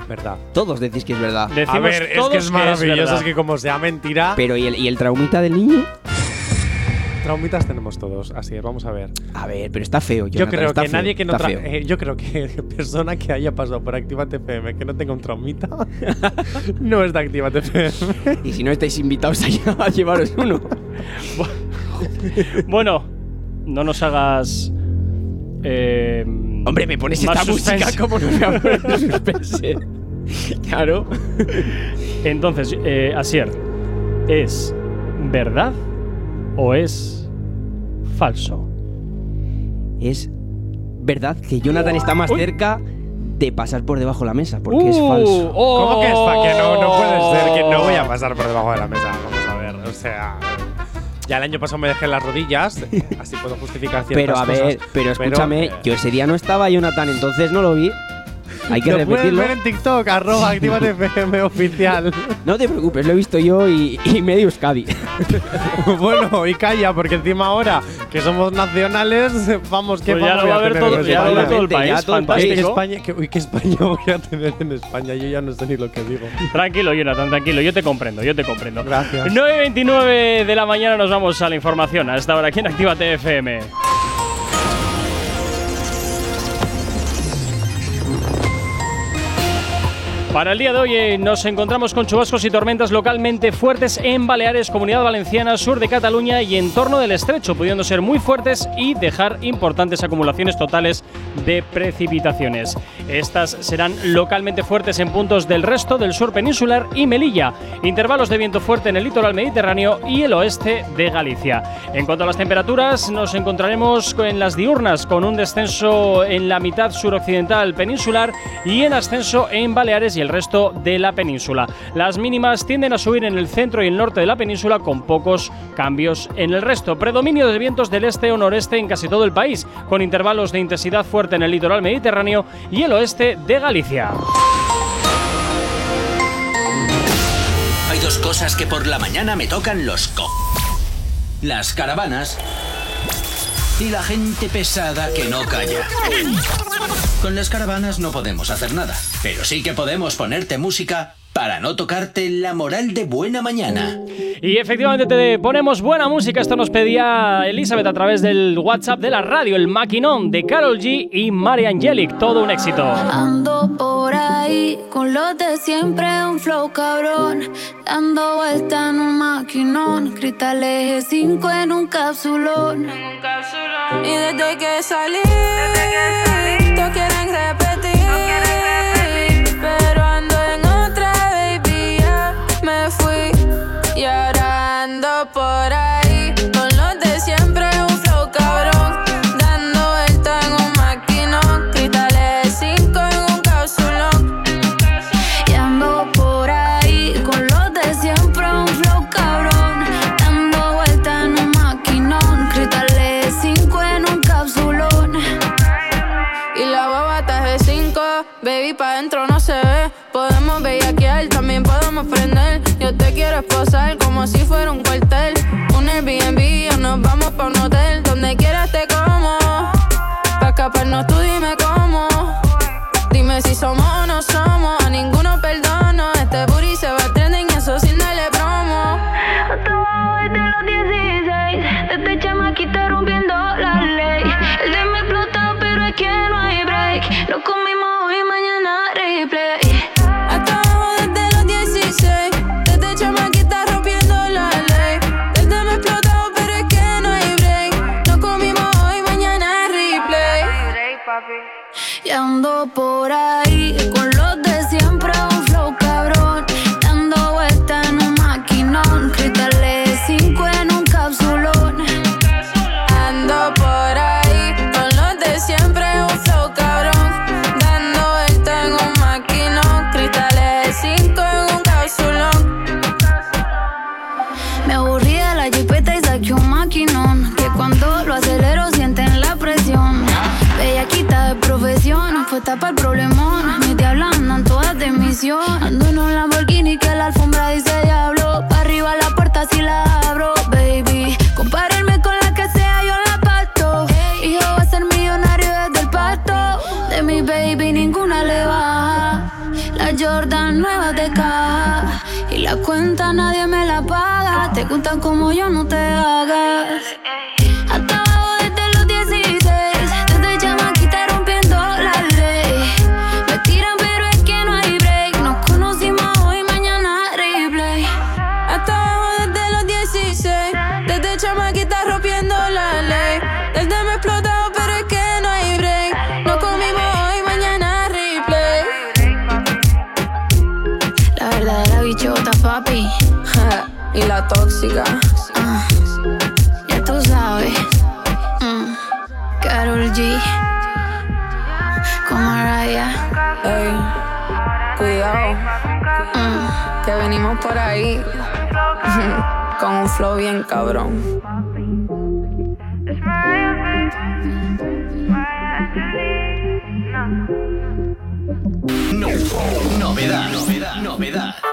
verdad. Todos decís que es verdad. Decimos A ver, es que es maravilloso, verdad. es que como sea mentira, Pero ¿y el, y el traumita del niño? Traumitas tenemos todos. Así es, vamos a ver. A ver, pero está feo. Yo creo está que feo, nadie que no tra- eh, yo creo que [laughs] persona que haya pasado por Activate FM que no tenga un traumita [laughs] no es de Activate FM. Y si no estáis invitados a, lle- [laughs] a llevaros uno. Bueno, no nos hagas. eh, Hombre, me pones esta música como no me suspense. claro. Entonces, eh, Asier, ¿es verdad o es falso? Es verdad que Jonathan está más Uy. cerca de pasar por debajo de la mesa, porque es Uh, falso. oh. ¿Cómo que es fa- que no, no puede ser que no voy a pasar por debajo de la mesa? Vamos a ver, o sea. Ya el año pasado me dejé las rodillas, así puedo justificar ciertas Pero a ver, cosas, pero escúchame, eh, yo ese día no estaba Jonathan, entonces no lo vi. Hay que lo puedes repetirlo. ver en TikTok, arroba FM oficial. No te preocupes, lo he visto yo y, y medio Euskadi. [laughs] bueno, y calla, porque encima ahora que somos nacionales, vamos, que Pues ya vamos lo va a a ver todo- ya lo va todo el país. ya todo el Uy, ¿qué. España, qué, uy, qué España voy a tener en España, yo ya no sé ni lo que digo. Tranquilo, Jonathan, tranquilo, yo te comprendo, yo te comprendo. Gracias. 9.29 de la mañana nos vamos a la información. A esta hora aquí en Actívate FM. Para el día de hoy eh, nos encontramos con chubascos y tormentas localmente fuertes en Baleares, Comunidad Valenciana, sur de Cataluña y en torno del estrecho, pudiendo ser muy fuertes y dejar importantes acumulaciones totales de precipitaciones. Estas serán localmente fuertes en puntos del resto del sur peninsular y Melilla, intervalos de viento fuerte en el litoral mediterráneo y el oeste de Galicia. En cuanto a las temperaturas, nos encontraremos en las diurnas con un descenso en la mitad suroccidental peninsular y en ascenso en Baleares y el resto de la península. Las mínimas tienden a subir en el centro y el norte de la península con pocos cambios en el resto. Predominio de vientos del este o noreste en casi todo el país, con intervalos de intensidad fuerte en el litoral mediterráneo y el oeste de Galicia. Hay dos cosas que por la mañana me tocan los co... Las caravanas y la gente pesada que no calla. Con las caravanas no podemos hacer nada, pero sí que podemos ponerte música para no tocarte la moral de buena mañana. Y efectivamente te ponemos buena música. Esto nos pedía Elizabeth a través del WhatsApp de la radio, el maquinón de Carol G y Mari Angelic. Todo un éxito. Ando por ahí con los de siempre, un flow cabrón. Dando vuelta en un maquinón. Cristal eje 5 en un capsulón. Y desde que salí, para el problemón Mis diablas andan todas de misión. Ando en un Lamborghini que la alfombra dice diablo. Pa' arriba la puerta si la abro, baby. Compárenme con la que sea, yo la parto. Hijo va a ser millonario desde el pasto De mi baby ninguna le baja. La Jordan nueva de caja. Y la cuenta nadie me la paga. Te gustan como yo, no te hagas tóxica. Ya tú sabes. Mm, Karol G. Con Mariah. Ey, cuidado. Mm. Que venimos por ahí. [laughs] Con un flow bien cabrón. No, novedad, novedad, novedad.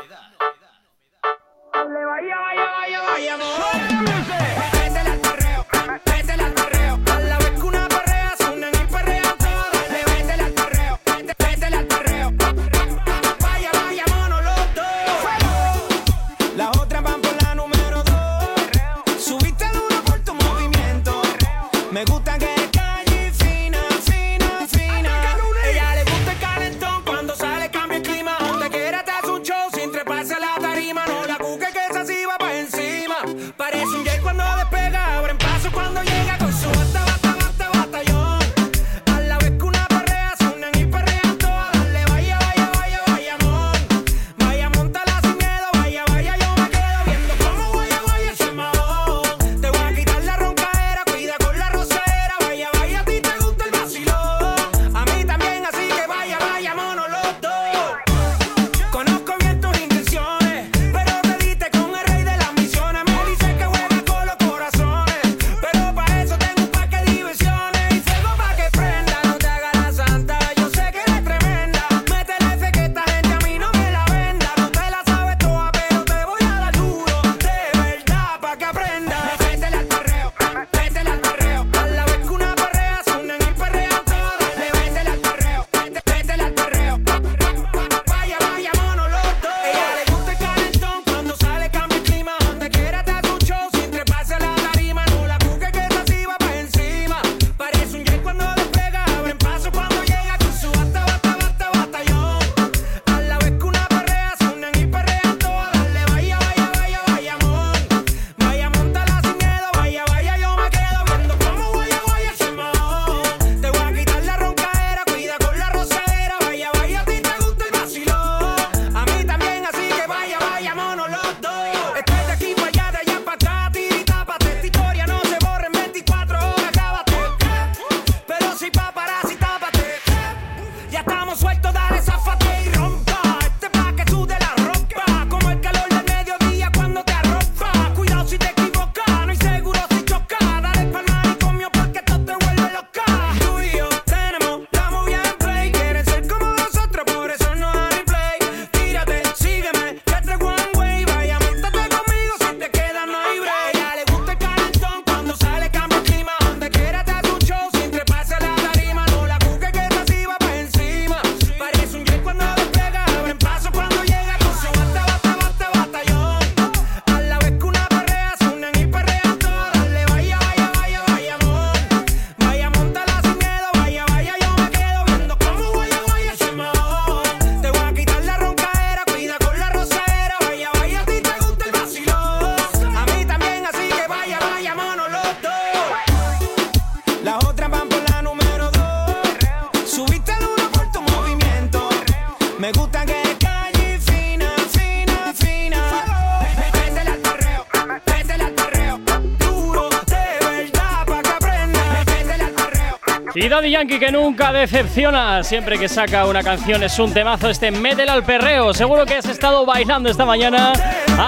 Yankee que nunca decepciona. Siempre que saca una canción es un temazo. Este mételo al perreo. Seguro que has estado bailando esta mañana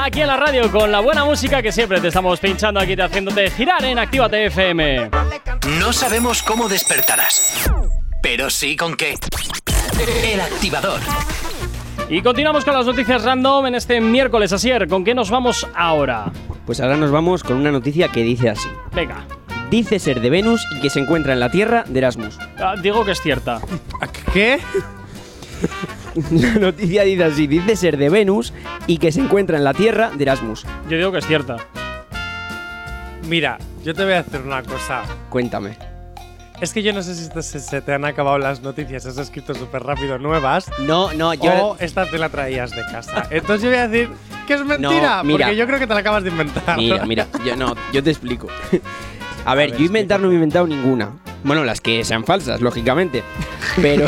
aquí en la radio con la buena música que siempre te estamos pinchando aquí, te haciéndote girar en Actívate FM. No sabemos cómo despertarás, pero sí con qué. El activador. Y continuamos con las noticias random en este miércoles. Asier, ¿con qué nos vamos ahora? Pues ahora nos vamos con una noticia que dice así. Venga. Dice ser de Venus y que se encuentra en la Tierra de Erasmus. Ah, digo que es cierta. ¿Qué? La noticia dice así, dice ser de Venus y que se encuentra en la Tierra de Erasmus. Yo digo que es cierta. Mira, yo te voy a hacer una cosa. Cuéntame. Es que yo no sé si te- se, se te han acabado las noticias, has escrito súper rápido nuevas. No, no, yo. O esta te la traías de casa. Entonces yo voy a decir que es mentira, mira. porque yo creo que te la acabas de inventar. Mira, [laughs] mira, yo no, yo te explico. A ver, yo inventar no me he inventado ninguna. Bueno, las que sean falsas, lógicamente. Pero.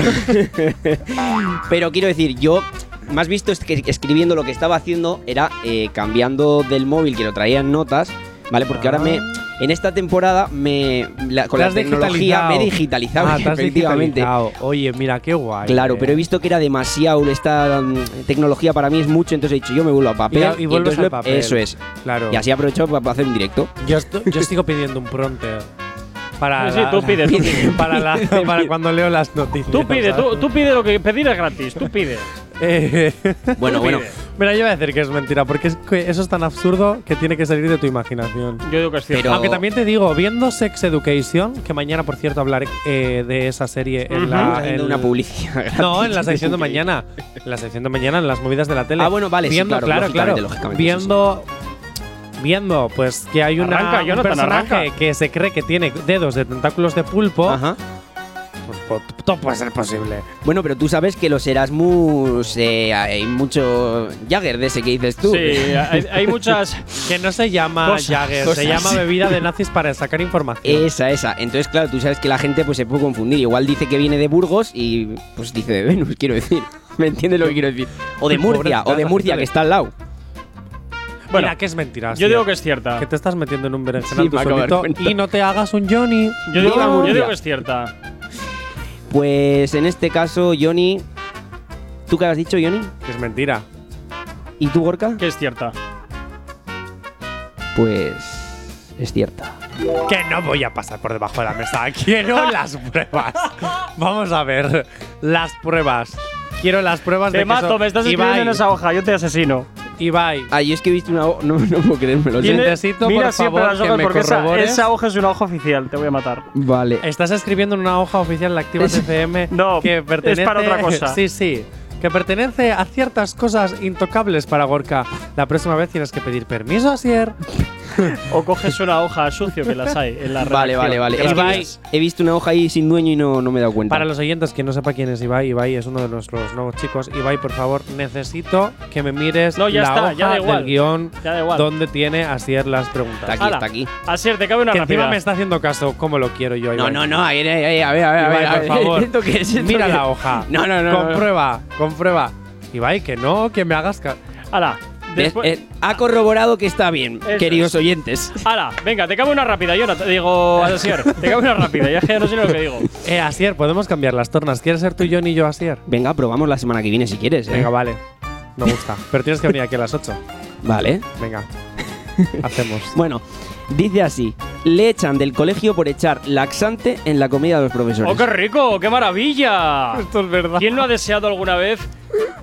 [laughs] pero quiero decir, yo. Más visto es que escribiendo lo que estaba haciendo era eh, cambiando del móvil que lo traía en notas, ¿vale? Porque ahora me. En esta temporada me. la- con la tecnología me he digitalizado, Ah, efectivamente. digitalizado. Oye, mira, qué guay. Claro, eh. pero he visto que era demasiado, esta mm, tecnología para mí es mucho, entonces he dicho, yo me vuelvo a papel. Y y vuelves entonces al papel. Eso es. Claro. Y así aprovecho para hacer un directo. Yo, yo sigo pidiendo un pronter. Para Sí, sí, la- tú pide, tú pide. [laughs] Para, la- para cuando leo las noticias. Tú pide, tú, tú pide lo que pedir es gratis. Tú pide. Eh, Bueno, bueno. Mira, yo voy a decir que es mentira, porque es que eso es tan absurdo que tiene que salir de tu imaginación. Yo digo que es cierto. Pero- Aunque también te digo, viendo Sex Education, que mañana, por cierto, hablaré eh, de esa serie en Estamos la. haciendo en- una publicidad. No, en la sección de [laughs] mañana. En la sección de mañana, en las movidas de la tele. Ah, bueno, vale, sí, Viendo, claro, claro, lógicamente, claro. lógicamente, Viendo. Viendo, pues, que hay una, Arranca, un Jonathan, personaje arranca. que se cree que tiene dedos de tentáculos de pulpo. Ajá. Pues, todo puede ser posible. Bueno, pero tú sabes que los Erasmus eh, hay mucho Jagger de ese que dices tú. Sí, hay, hay muchas. Que no se llama Jagger, se llama bebida de nazis para sacar información. Esa, esa. Entonces, claro, tú sabes que la gente pues se puede confundir. Igual dice que viene de Burgos y pues dice de Venus, quiero decir. [laughs] ¿Me entiendes lo que quiero decir? O de Murcia, o de Murcia, que está al lado. Bueno, Mira, que es mentira. yo digo que es cierta. Que te estás metiendo en un berenjenal Sí, tú solito y no te hagas un Johnny. Yo digo que es cierta. Pues en este caso, Johnny. ¿Tú qué has dicho, Johnny? Que es mentira. ¿Y tú, Gorka? Que es cierta. Pues. Es cierta. Que no voy a pasar por debajo de la mesa. [laughs] Quiero las pruebas. Vamos a ver. Las pruebas. Quiero las pruebas Te de que mato, eso- me estás Ibai, escribiendo en esa hoja. Yo te asesino. Ibai, Ah, yo es que he visto una. ho- No, no puedo creérmelo. Tiene-. Necesito, Mira por siempre favor, las que hojas me porque esa, corrobores. esa hoja es una hoja oficial. Te voy a matar. Vale. Estás escribiendo en una hoja oficial de Activas FM [laughs] No, que es pertenece para otra [laughs] cosa. Sí, sí. Que pertenece a ciertas cosas intocables para Gorka. La próxima vez tienes que pedir permiso, Asier. [laughs] O coges una hoja sucio que las hay en la Vale, vale, vale. Que Es que pillas. he visto una hoja ahí sin dueño y no, no me he dado cuenta. Para los oyentes que no sepa quién es Ibai, Ibai es uno de nuestros nuevos chicos. Ibai, por favor, necesito que me mires No, ya la está, hoja ya da igual. del guion Ya da igual. donde tiene Asier las preguntas. Está aquí, Ala. está aquí. Asier, te cabe una que encima rápida. me está haciendo caso como lo quiero yo, No, Ibai. no, no. A ver, a ver, a ver, a ver. a Ibai, ver, a por ver. favor. [laughs] ¿Esto qué es? ¿Esto Mira qué la hoja. No, no, no. no. Comprueba, comprueba. Ibai, que no, que me hagas ca- Ala. Después. Eh, ha corroborado que está bien, Eso queridos oyentes. Ala, venga, te cabe una rápida, yo te digo, [laughs] Asier, te cabe una rápida, ya que ya no sé lo que digo. Eh, Asier, podemos cambiar las tornas. ¿Quieres ser tú, Johnny y yo, Asier? Venga, probamos la semana que viene si quieres. ¿eh? Venga, vale. Me gusta. Pero tienes que venir aquí a las 8. Vale. Venga. [laughs] Hacemos. Bueno, dice así: Le echan del colegio por echar laxante en la comida de los profesores. ¡Oh, qué rico! ¡Qué maravilla! Esto es verdad. ¿Quién no ha deseado alguna vez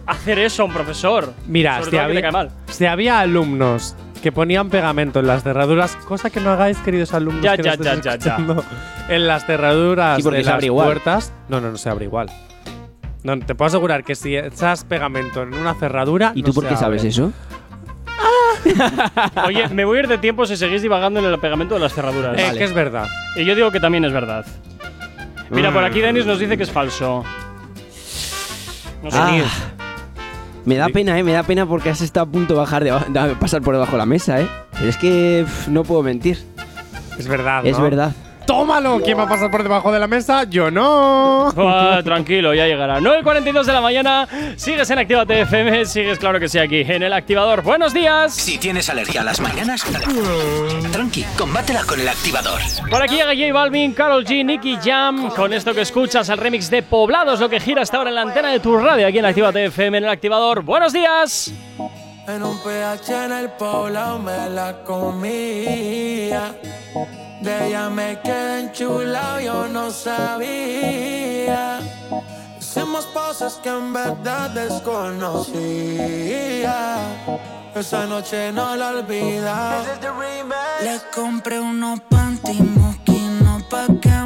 hacer eso a un profesor? Mira, si había, si había alumnos que ponían pegamento en las cerraduras, cosa que no hagáis, queridos alumnos, Ya, que ya, ya, ya, ya. en las cerraduras de se las abre igual. puertas. No, no, no se abre igual. No, te puedo asegurar que si echas pegamento en una cerradura. ¿Y no tú por qué sabes eso? Oye, me voy a ir de tiempo si seguís divagando en el pegamento de las cerraduras. Eh, que es verdad. Y yo digo que también es verdad. Mira, por Mm. aquí Denis nos dice que es falso. No sé. Ah, me da pena, eh, me da pena porque has estado a punto de bajar de, de pasar por debajo de la mesa, eh. Pero es que pff, no puedo mentir. Es verdad. Es ¿no? verdad. Tómalo. ¿Quién va a pasar por debajo de la mesa? Yo no. Ah, tranquilo, ya llegará. 9.42 de la mañana, sigues en Activa FM, sigues claro que sí aquí, en el activador. ¡Buenos días! Si tienes alergia a las mañanas, tranqui, combátela con el activador. Por aquí llega J Balvin, Carol G, Nicky Jam. Con esto que escuchas, el remix de Poblados, lo que gira hasta ahora en la antena de tu radio aquí en Activa FM en el activador. ¡Buenos días! En un PH en el poblado me la comía. De ella me quedé enchulado, yo no sabía. Hicimos cosas que en verdad desconocía. Esa noche no la olvida. Le compré unos panty mosquinos pa' que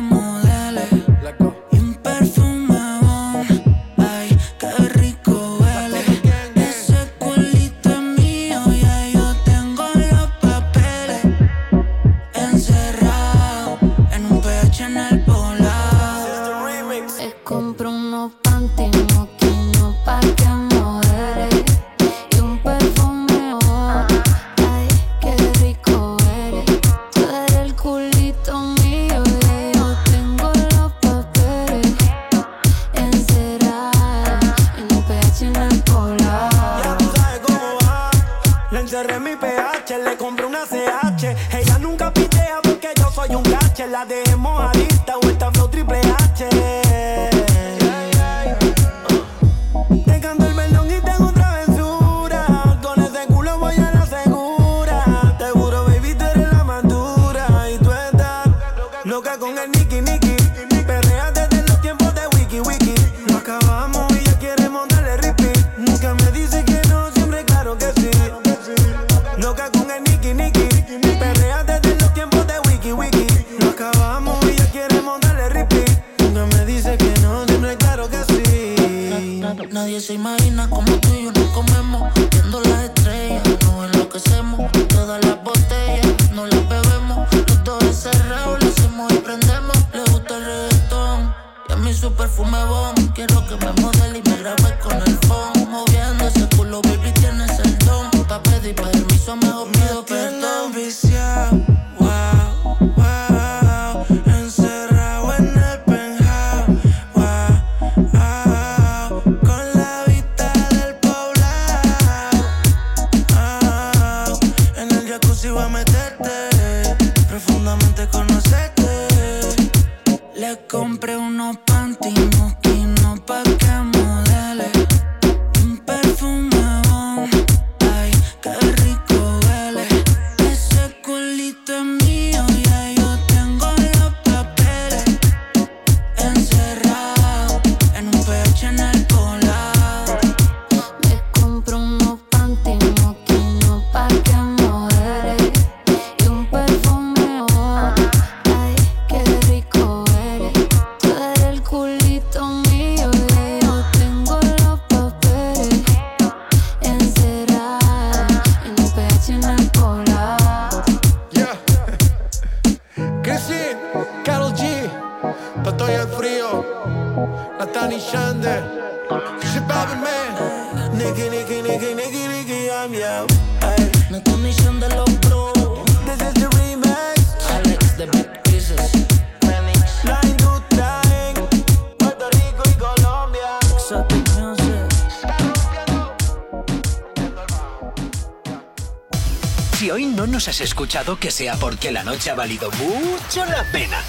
has escuchado, que sea porque la noche ha valido mucho la pena.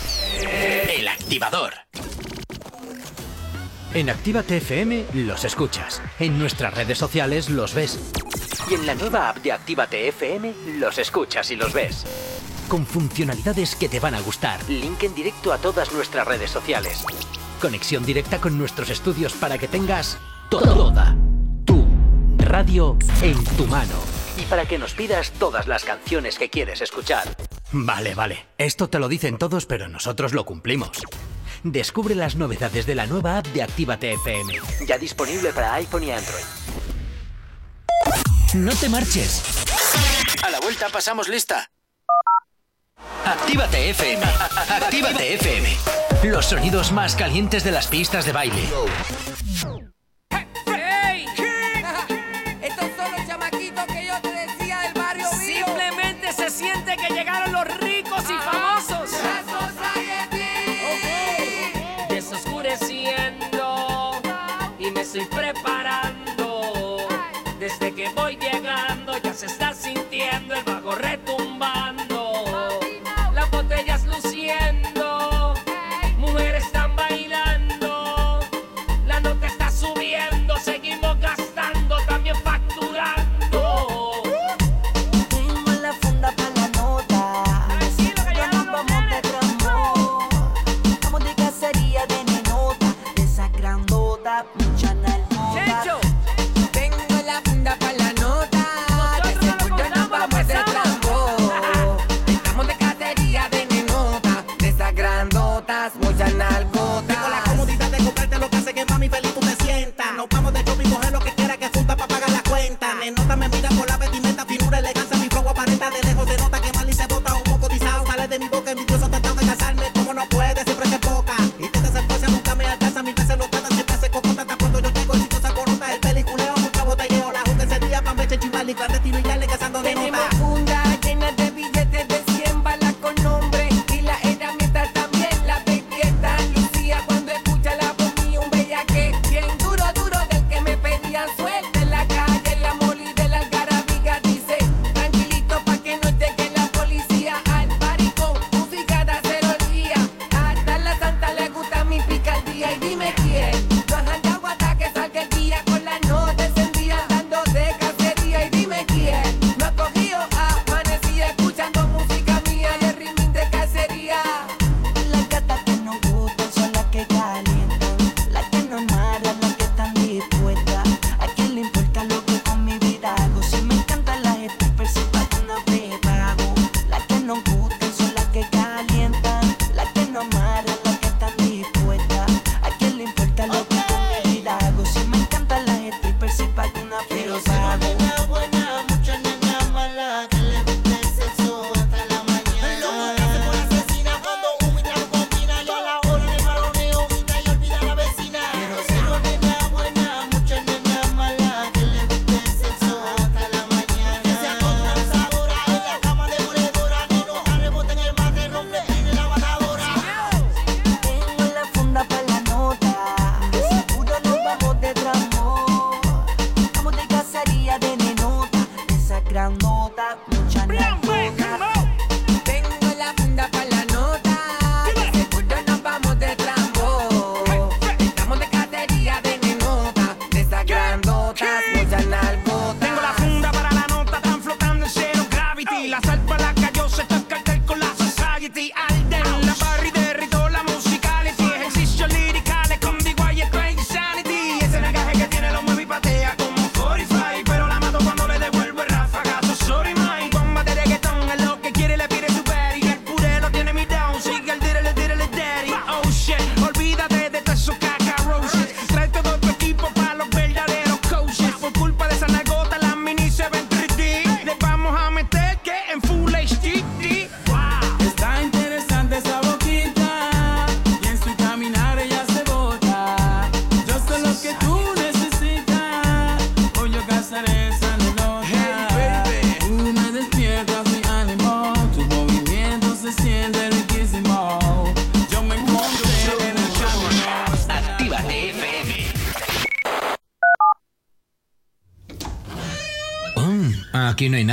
El activador. En Actívate FM los escuchas. En nuestras redes sociales los ves. Y en la nueva app de Actívate FM los escuchas y los ves. Con funcionalidades que te van a gustar. Link en directo a todas nuestras redes sociales. Conexión directa con nuestros estudios para que tengas toda tu radio en tu mano. Y para que nos pidas todas las canciones que quieres escuchar. Vale, vale. Esto te lo dicen todos, pero nosotros lo cumplimos. Descubre las novedades de la nueva app de Actívate FM. Ya disponible para iPhone y Android. No te marches. A la vuelta pasamos lista. Actívate FM. Actívate FM. Los sonidos más calientes de las pistas de baile.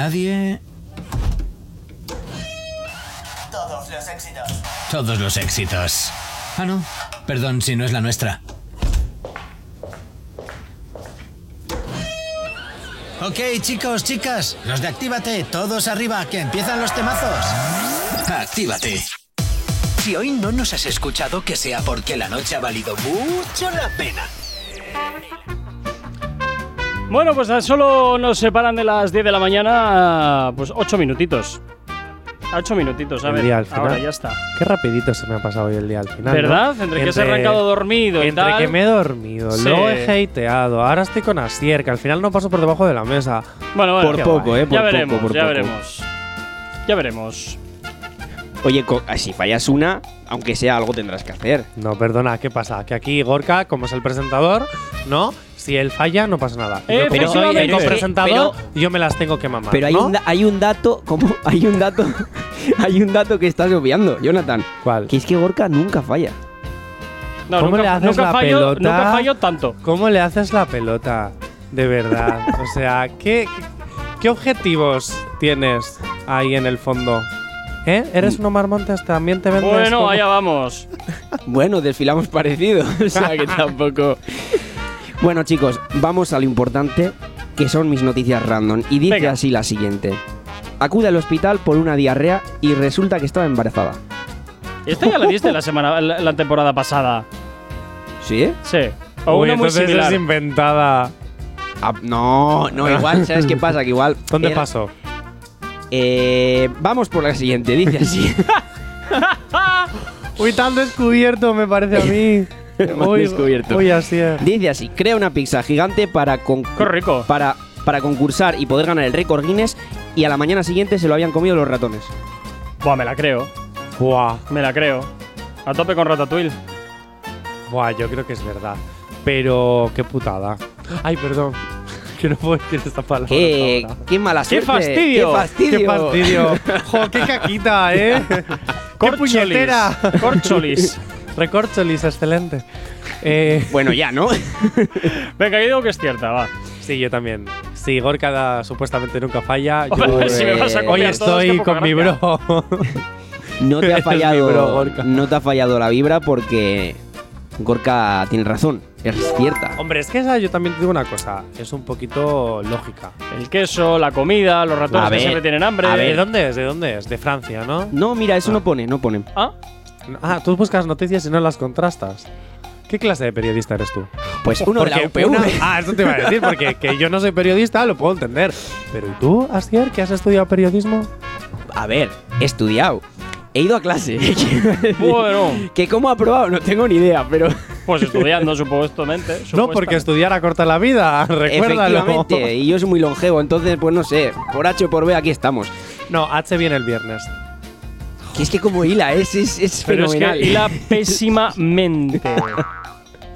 nadie. Todos los éxitos. Todos los éxitos. Ah, no. Perdón si no es la nuestra. Ok, chicos, chicas, los de Actívate, todos arriba, que empiezan los temazos. Actívate. Si hoy no nos has escuchado, que sea porque la noche ha valido mucho la pena. Bueno, pues solo nos separan de las 10 de la mañana, pues 8 minutitos. 8 minutitos, a ver. Día al final. Ahora ya está. Qué rapidito se me ha pasado hoy el día al final. ¿Verdad? ¿no? Entre, que se ha arrancado dormido y entre tal. Entre que me he dormido, sí. he hateado, ahora estoy con Asier, que al final no paso por debajo de la mesa. Bueno, bueno. Por poco, ¿eh? Ya veremos, por ya poco. veremos. Ya veremos. Oye, ah, si fallas una, aunque sea algo tendrás que hacer. No, perdona, ¿qué pasa? Que aquí Gorka, como es el presentador, ¿no? Si él falla, no pasa nada. Eh, pero soy el yo me las tengo que mamar. Pero hay, un, hay un dato, como [laughs] hay un dato, [laughs] hay un dato que estás obviando, Jonathan. ¿Cuál? Que es que Gorka nunca falla. No, ¿Cómo nunca, le haces nunca la fallo, pelota? Nunca fallo tanto. ¿Cómo le haces la pelota? De verdad. o sea, ¿qué, ¿qué objetivos tienes ahí en el fondo? ¿Eh? ¿Eres un Omar Montes? ¿También te vendes Bueno, como- allá [laughs] vamos. Bueno, desfilamos parecido, o sea que tampoco. Bueno, chicos, vamos a lo importante, que son mis noticias random. Y dice Venga. así la siguiente. Acude al hospital por una diarrea y resulta que estaba embarazada. Esta ya la diste la semana, la, la temporada pasada. ¿Sí? Sí. O Uy, una muy entonces similar. es inventada. Ah, no, no, igual, [laughs] ¿sabes qué pasa? Que igual. ¿Dónde era- pasó? Eh, vamos por la siguiente, dice así. [laughs] Uy, tan descubierto me parece a mí. [laughs] [laughs] Más Uy, descubierto. Uy, así es. Dice así, crea una pizza gigante para, con- rico. para, para concursar y poder ganar el récord Guinness y a la mañana siguiente se lo habían comido los ratones. Buah, me la creo. Buah, Me la creo. A tope con Ratatouille. buah, yo creo que es verdad. Pero qué putada. Ay, perdón. [laughs] Que no puedo decir esta palabra. ¡Qué, ahora. qué mala ¡Qué suerte! fastidio! ¡Qué fastidio! ¡Qué fastidio! [laughs] ¡Jo, qué caquita, eh! ¡Qué puñetera! Corcholis. Recorcholis, excelente. Eh, [laughs] Bueno, ya, ¿no? [laughs] Venga, yo digo que es cierta, va. sí, yo también. Si Gorka da- supuestamente nunca falla, yo Hombre, si me vas a hoy estoy con mi gracia. bro. [laughs] No te ha mi bro, fallado. Gorka. no te ha fallado la vibra porque Gorka tiene razón. Es cierta. Hombre, es que esa yo también te digo una cosa. Es un poquito lógica. El queso, la comida, los ratones A que ver, siempre tienen hambre. a ¿De ver. dónde es? ¿De dónde es? De Francia, ¿no? No, mira, eso no pone, no pone. Ah, Ah, tú buscas noticias y no las contrastas. ¿Qué clase de periodista eres tú? Pues uno de la Porque UPV. una- ah, eso te iba a decir, porque que yo no soy periodista lo puedo entender. Pero ¿y tú, Asier, que has estudiado periodismo? A ver, he estudiado. He ido a clase. [laughs] bueno. que cómo ha aprobado, no tengo ni idea, pero. [laughs] Pues estudiando, supuestamente. No, porque supuestamente. estudiar acorta la vida, [laughs] recuérdalo. Efectivamente, y yo soy muy longevo, entonces, pues no sé, por H o por B aquí estamos. No, H viene el viernes. Que es que como hila, es, es, es Pero es fenomenal. que hila pésimamente.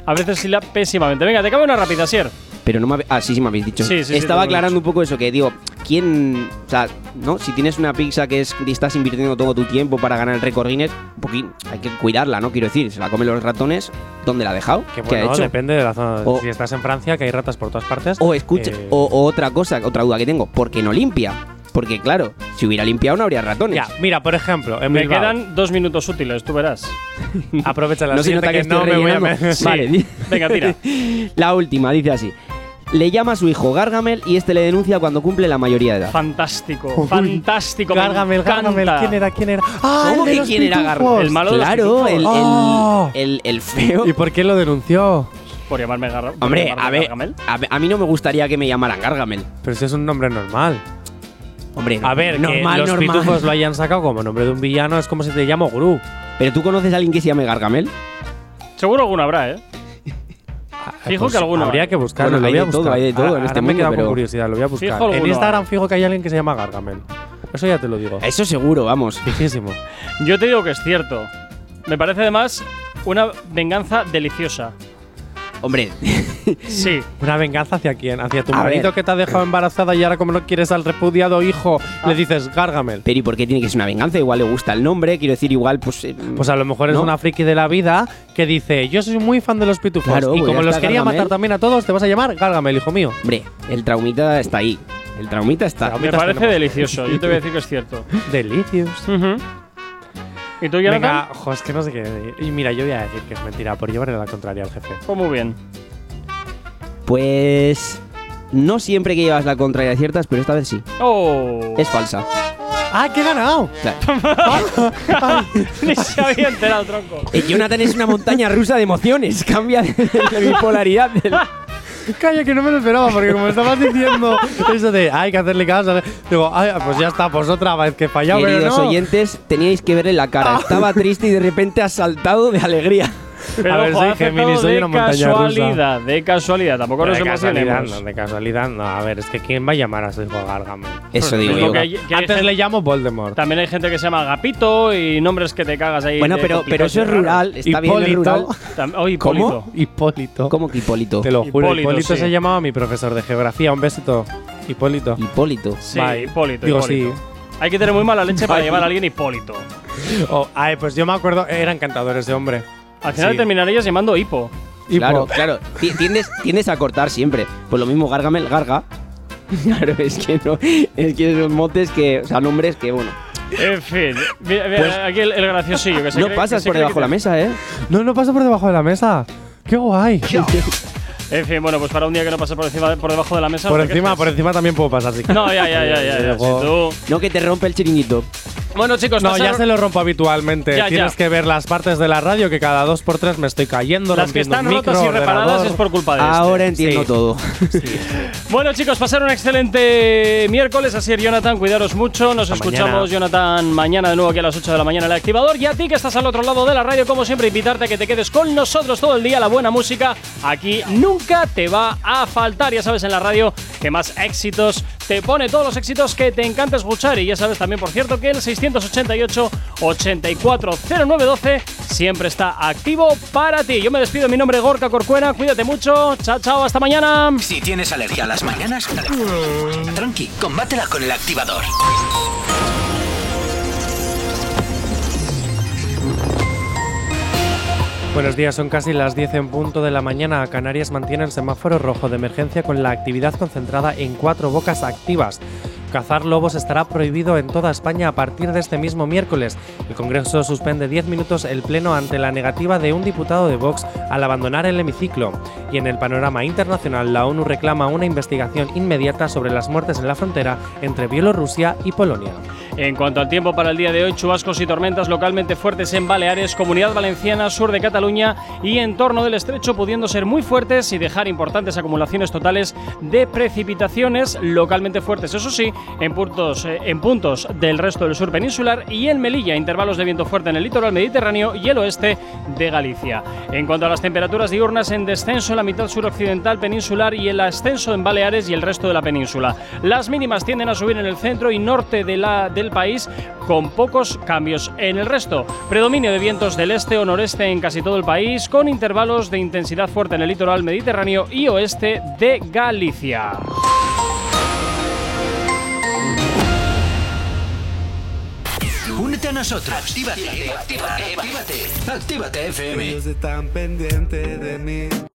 A veces hila pésimamente. Venga, te cabe una rápida, Sier. Pero no me habe- Ah, sí, sí me habéis dicho. Sí, sí, sí, Estaba te lo he aclarando un poco eso, que digo, ¿quién. O sea, ¿no? Si tienes una pizza que es, y estás invirtiendo todo tu tiempo para ganar el récord Guinness, un poquín, hay que cuidarla, ¿no? Quiero decir, se la comen los ratones, ¿dónde la ha dejado? Que ¿Qué ha bueno, hecho? depende de la zona. O- si estás en Francia, que hay ratas por todas partes. O escucha, eh, o, o otra cosa, otra duda que tengo, ¿por qué no limpia? Porque claro, si hubiera limpiado no habría ratones. Ya, mira, por ejemplo, en Me Bilbao, quedan dos minutos útiles, tú verás. [laughs] aprovecha la no siguiente que, que estoy no me voy a Sí. Vale, Venga, tira. [laughs] La última, dice así. Le llama a su hijo Gargamel y este le denuncia cuando cumple la mayoría de edad. Fantástico, Uy, fantástico. me Gargamel, Gargamel. ¿quién era? ¿Quién era? ¡Ah, ¿Cómo que quién era pitufos! Gargamel? El malo de los Claro, el, el, Oh. el- el feo. ¿Y por qué lo denunció? Por llamarme Gar por Hombre, llamarme a ver, Gargamel. a ver, a mí no me gustaría que me llamaran Gargamel. Pero si es un nombre normal. Hombre, A ver, normal, que los normal. pitufos lo hayan sacado como nombre de un villano es como si te llamo Gru. ¿Pero tú conoces a alguien que se llame Gargamel? Seguro alguno habrá, ¿eh? Fijo Pues que alguno Habría que buscarlo, Bueno, lo hay voy a de todo, buscar. hay de todo Ahora- en este me he mundo, quedado pero- con curiosidad, lo voy a buscar. Fijo en Instagram fijo que hay alguien que se llama Gargamel. Eso ya te lo digo. Eso seguro, vamos. Fijísimo. Yo te digo que es cierto. Me parece además una venganza deliciosa. Hombre, [laughs] Sí. ¿Una venganza hacia quién? ¿Hacia tu A marido ver. que te ha dejado embarazada y ahora como no quieres al repudiado hijo Ah. le dices Gargamel? pero ¿y por qué tiene que ser una venganza? Igual le gusta el nombre, quiero decir, igual, pues. eh, Pues a lo mejor es una friki de la vida que dice yo soy muy fan de los pitufos Claro, y pues como los quería Gargamel. matar también a todos te vas a llamar Gargamel, hijo mío. Hombre, el traumita está ahí. El traumita está. Me Mientras parece tenemos. delicioso. Yo te voy a decir que es cierto. [laughs] Delicious. Ujú. ¿Y tú, Jonathan? Venga, jo, es que no sé qué. decir. Y mira, yo voy a decir que es mentira por llevarle la contraria al jefe. Pues muy bien. Pues. No siempre que llevas la contraria aciertas, pero esta vez sí. Oh. Es falsa. ¡Ah, que he ganado! Claro. [laughs] Ni se había enterado el tronco. Eh, Jonathan es una montaña rusa de emociones. [laughs] Cambia de, de bipolaridad. del- Calla, que no me lo esperaba, porque como estabas diciendo eso de hay que hacerle caso, digo, ay, pues ya está, pues otra vez que pero Queridos no. oyentes, teníais que verle la cara. Estaba triste y de repente ha saltado de alegría. Pero A ver, soy Géminis, soy de una montaña rusa. casualidad, de casualidad. Tampoco nos de casualidad, emocionemos. no, de casualidad, no. A ver, es que ¿quién va a llamar a su hijo Gargamel? Eso digo yo. que que Antes gente- le llamo Voldemort. También hay gente que se llama Agapito y nombres que te cagas ahí. Bueno, de pero, pero eso es rural. Está bien, rural. oh, Hipólito. ¿Cómo? Hipólito. ¿Cómo que Hipólito? Te lo juro, Hipólito, Hipólito, sí. se llamaba mi profesor de geografía. Un besito. Hipólito. Hipólito. Sí, Bye. Hipólito. Digo, Hipólito. sí. Hay que tener muy mala leche para llevar a alguien Hipólito. Oh, ay, pues yo me acuerdo, era encantador ese hombre. Al final Sí. terminarías llamando Hipo. Hipo. Claro, claro. Ti- Tiendes, tiendes a cortar siempre. Pues lo mismo, Gargamel, Garga. [laughs] Claro, es que no. Es que son motes que. O sea, nombres que, bueno. En fin, mira, mira, Pues- aquí el, el graciosillo que se No cree- pasas que se por cree debajo de la te- mesa, ¿eh? No, no paso por debajo de la mesa. ¡Qué guay! [laughs] En fin, bueno, pues para un día que no pase por encima, por debajo de la mesa. Por encima, por encima también puedo pasar. Si No, ya, ya, ya, ya. ya, [laughs] Luego- si tú- No, que te rompe el chiringuito. Bueno, chicos, No, pasaron- ya se lo rompo habitualmente. Ya, Tienes ya. que ver las partes de la radio que cada dos por tres me estoy cayendo. Las que rompiendo están un rotas micro, y reparadas ordenador. es por culpa de este. Ahora entiendo Sí. todo. [laughs] Bueno, chicos, pasar un excelente miércoles. Así es, Jonathan, cuidaros mucho. Nos Hasta escuchamos, mañana. Jonathan, mañana de nuevo aquí a las 8 de la mañana en el activador. Y a ti que estás al otro lado de la radio, como siempre, invitarte a que te quedes con nosotros todo el día. La buena música aquí nunca te va a faltar. Ya sabes, en la radio que más éxitos te pone todos los éxitos que te encanta escuchar. Y ya sabes también, por cierto, que el 688-840912 siempre está activo para ti. Yo me despido, mi nombre es Gorka Corcuera. Cuídate mucho. Chao, chao, hasta mañana. Si tienes alergia a las mañanas, tranqui, combátela con el activador. Buenos días, son casi las 10 en punto de la mañana. Canarias mantiene el semáforo rojo de emergencia con la actividad concentrada en cuatro bocas activas. Cazar lobos estará prohibido en toda España a partir de este mismo miércoles. El Congreso suspende 10 minutos el pleno ante la negativa de un diputado de Vox al abandonar el hemiciclo. Y en el panorama internacional, la ONU reclama una investigación inmediata sobre las muertes en la frontera entre Bielorrusia y Polonia. En cuanto al tiempo para el día de hoy, chubascos y tormentas localmente fuertes en Baleares, Comunidad Valenciana, sur de Cataluña y entorno del estrecho, pudiendo ser muy fuertes y dejar importantes acumulaciones totales de precipitaciones localmente fuertes. Eso sí, en puntos, eh, en puntos del resto del sur peninsular y en Melilla, intervalos de viento fuerte en el litoral mediterráneo y el oeste de Galicia. En cuanto a las temperaturas diurnas, en descenso en la mitad suroccidental peninsular y el ascenso en Baleares y el resto de la península. Las mínimas tienden a subir en el centro y norte de la, del país con pocos cambios. En el resto, predominio de vientos del este o noreste en casi todo el país, con intervalos de intensidad fuerte en el litoral mediterráneo y oeste de Galicia. Únete a nosotros. Actívate, actívate, actívate. Actívate FM. Ellos están pendientes de mí.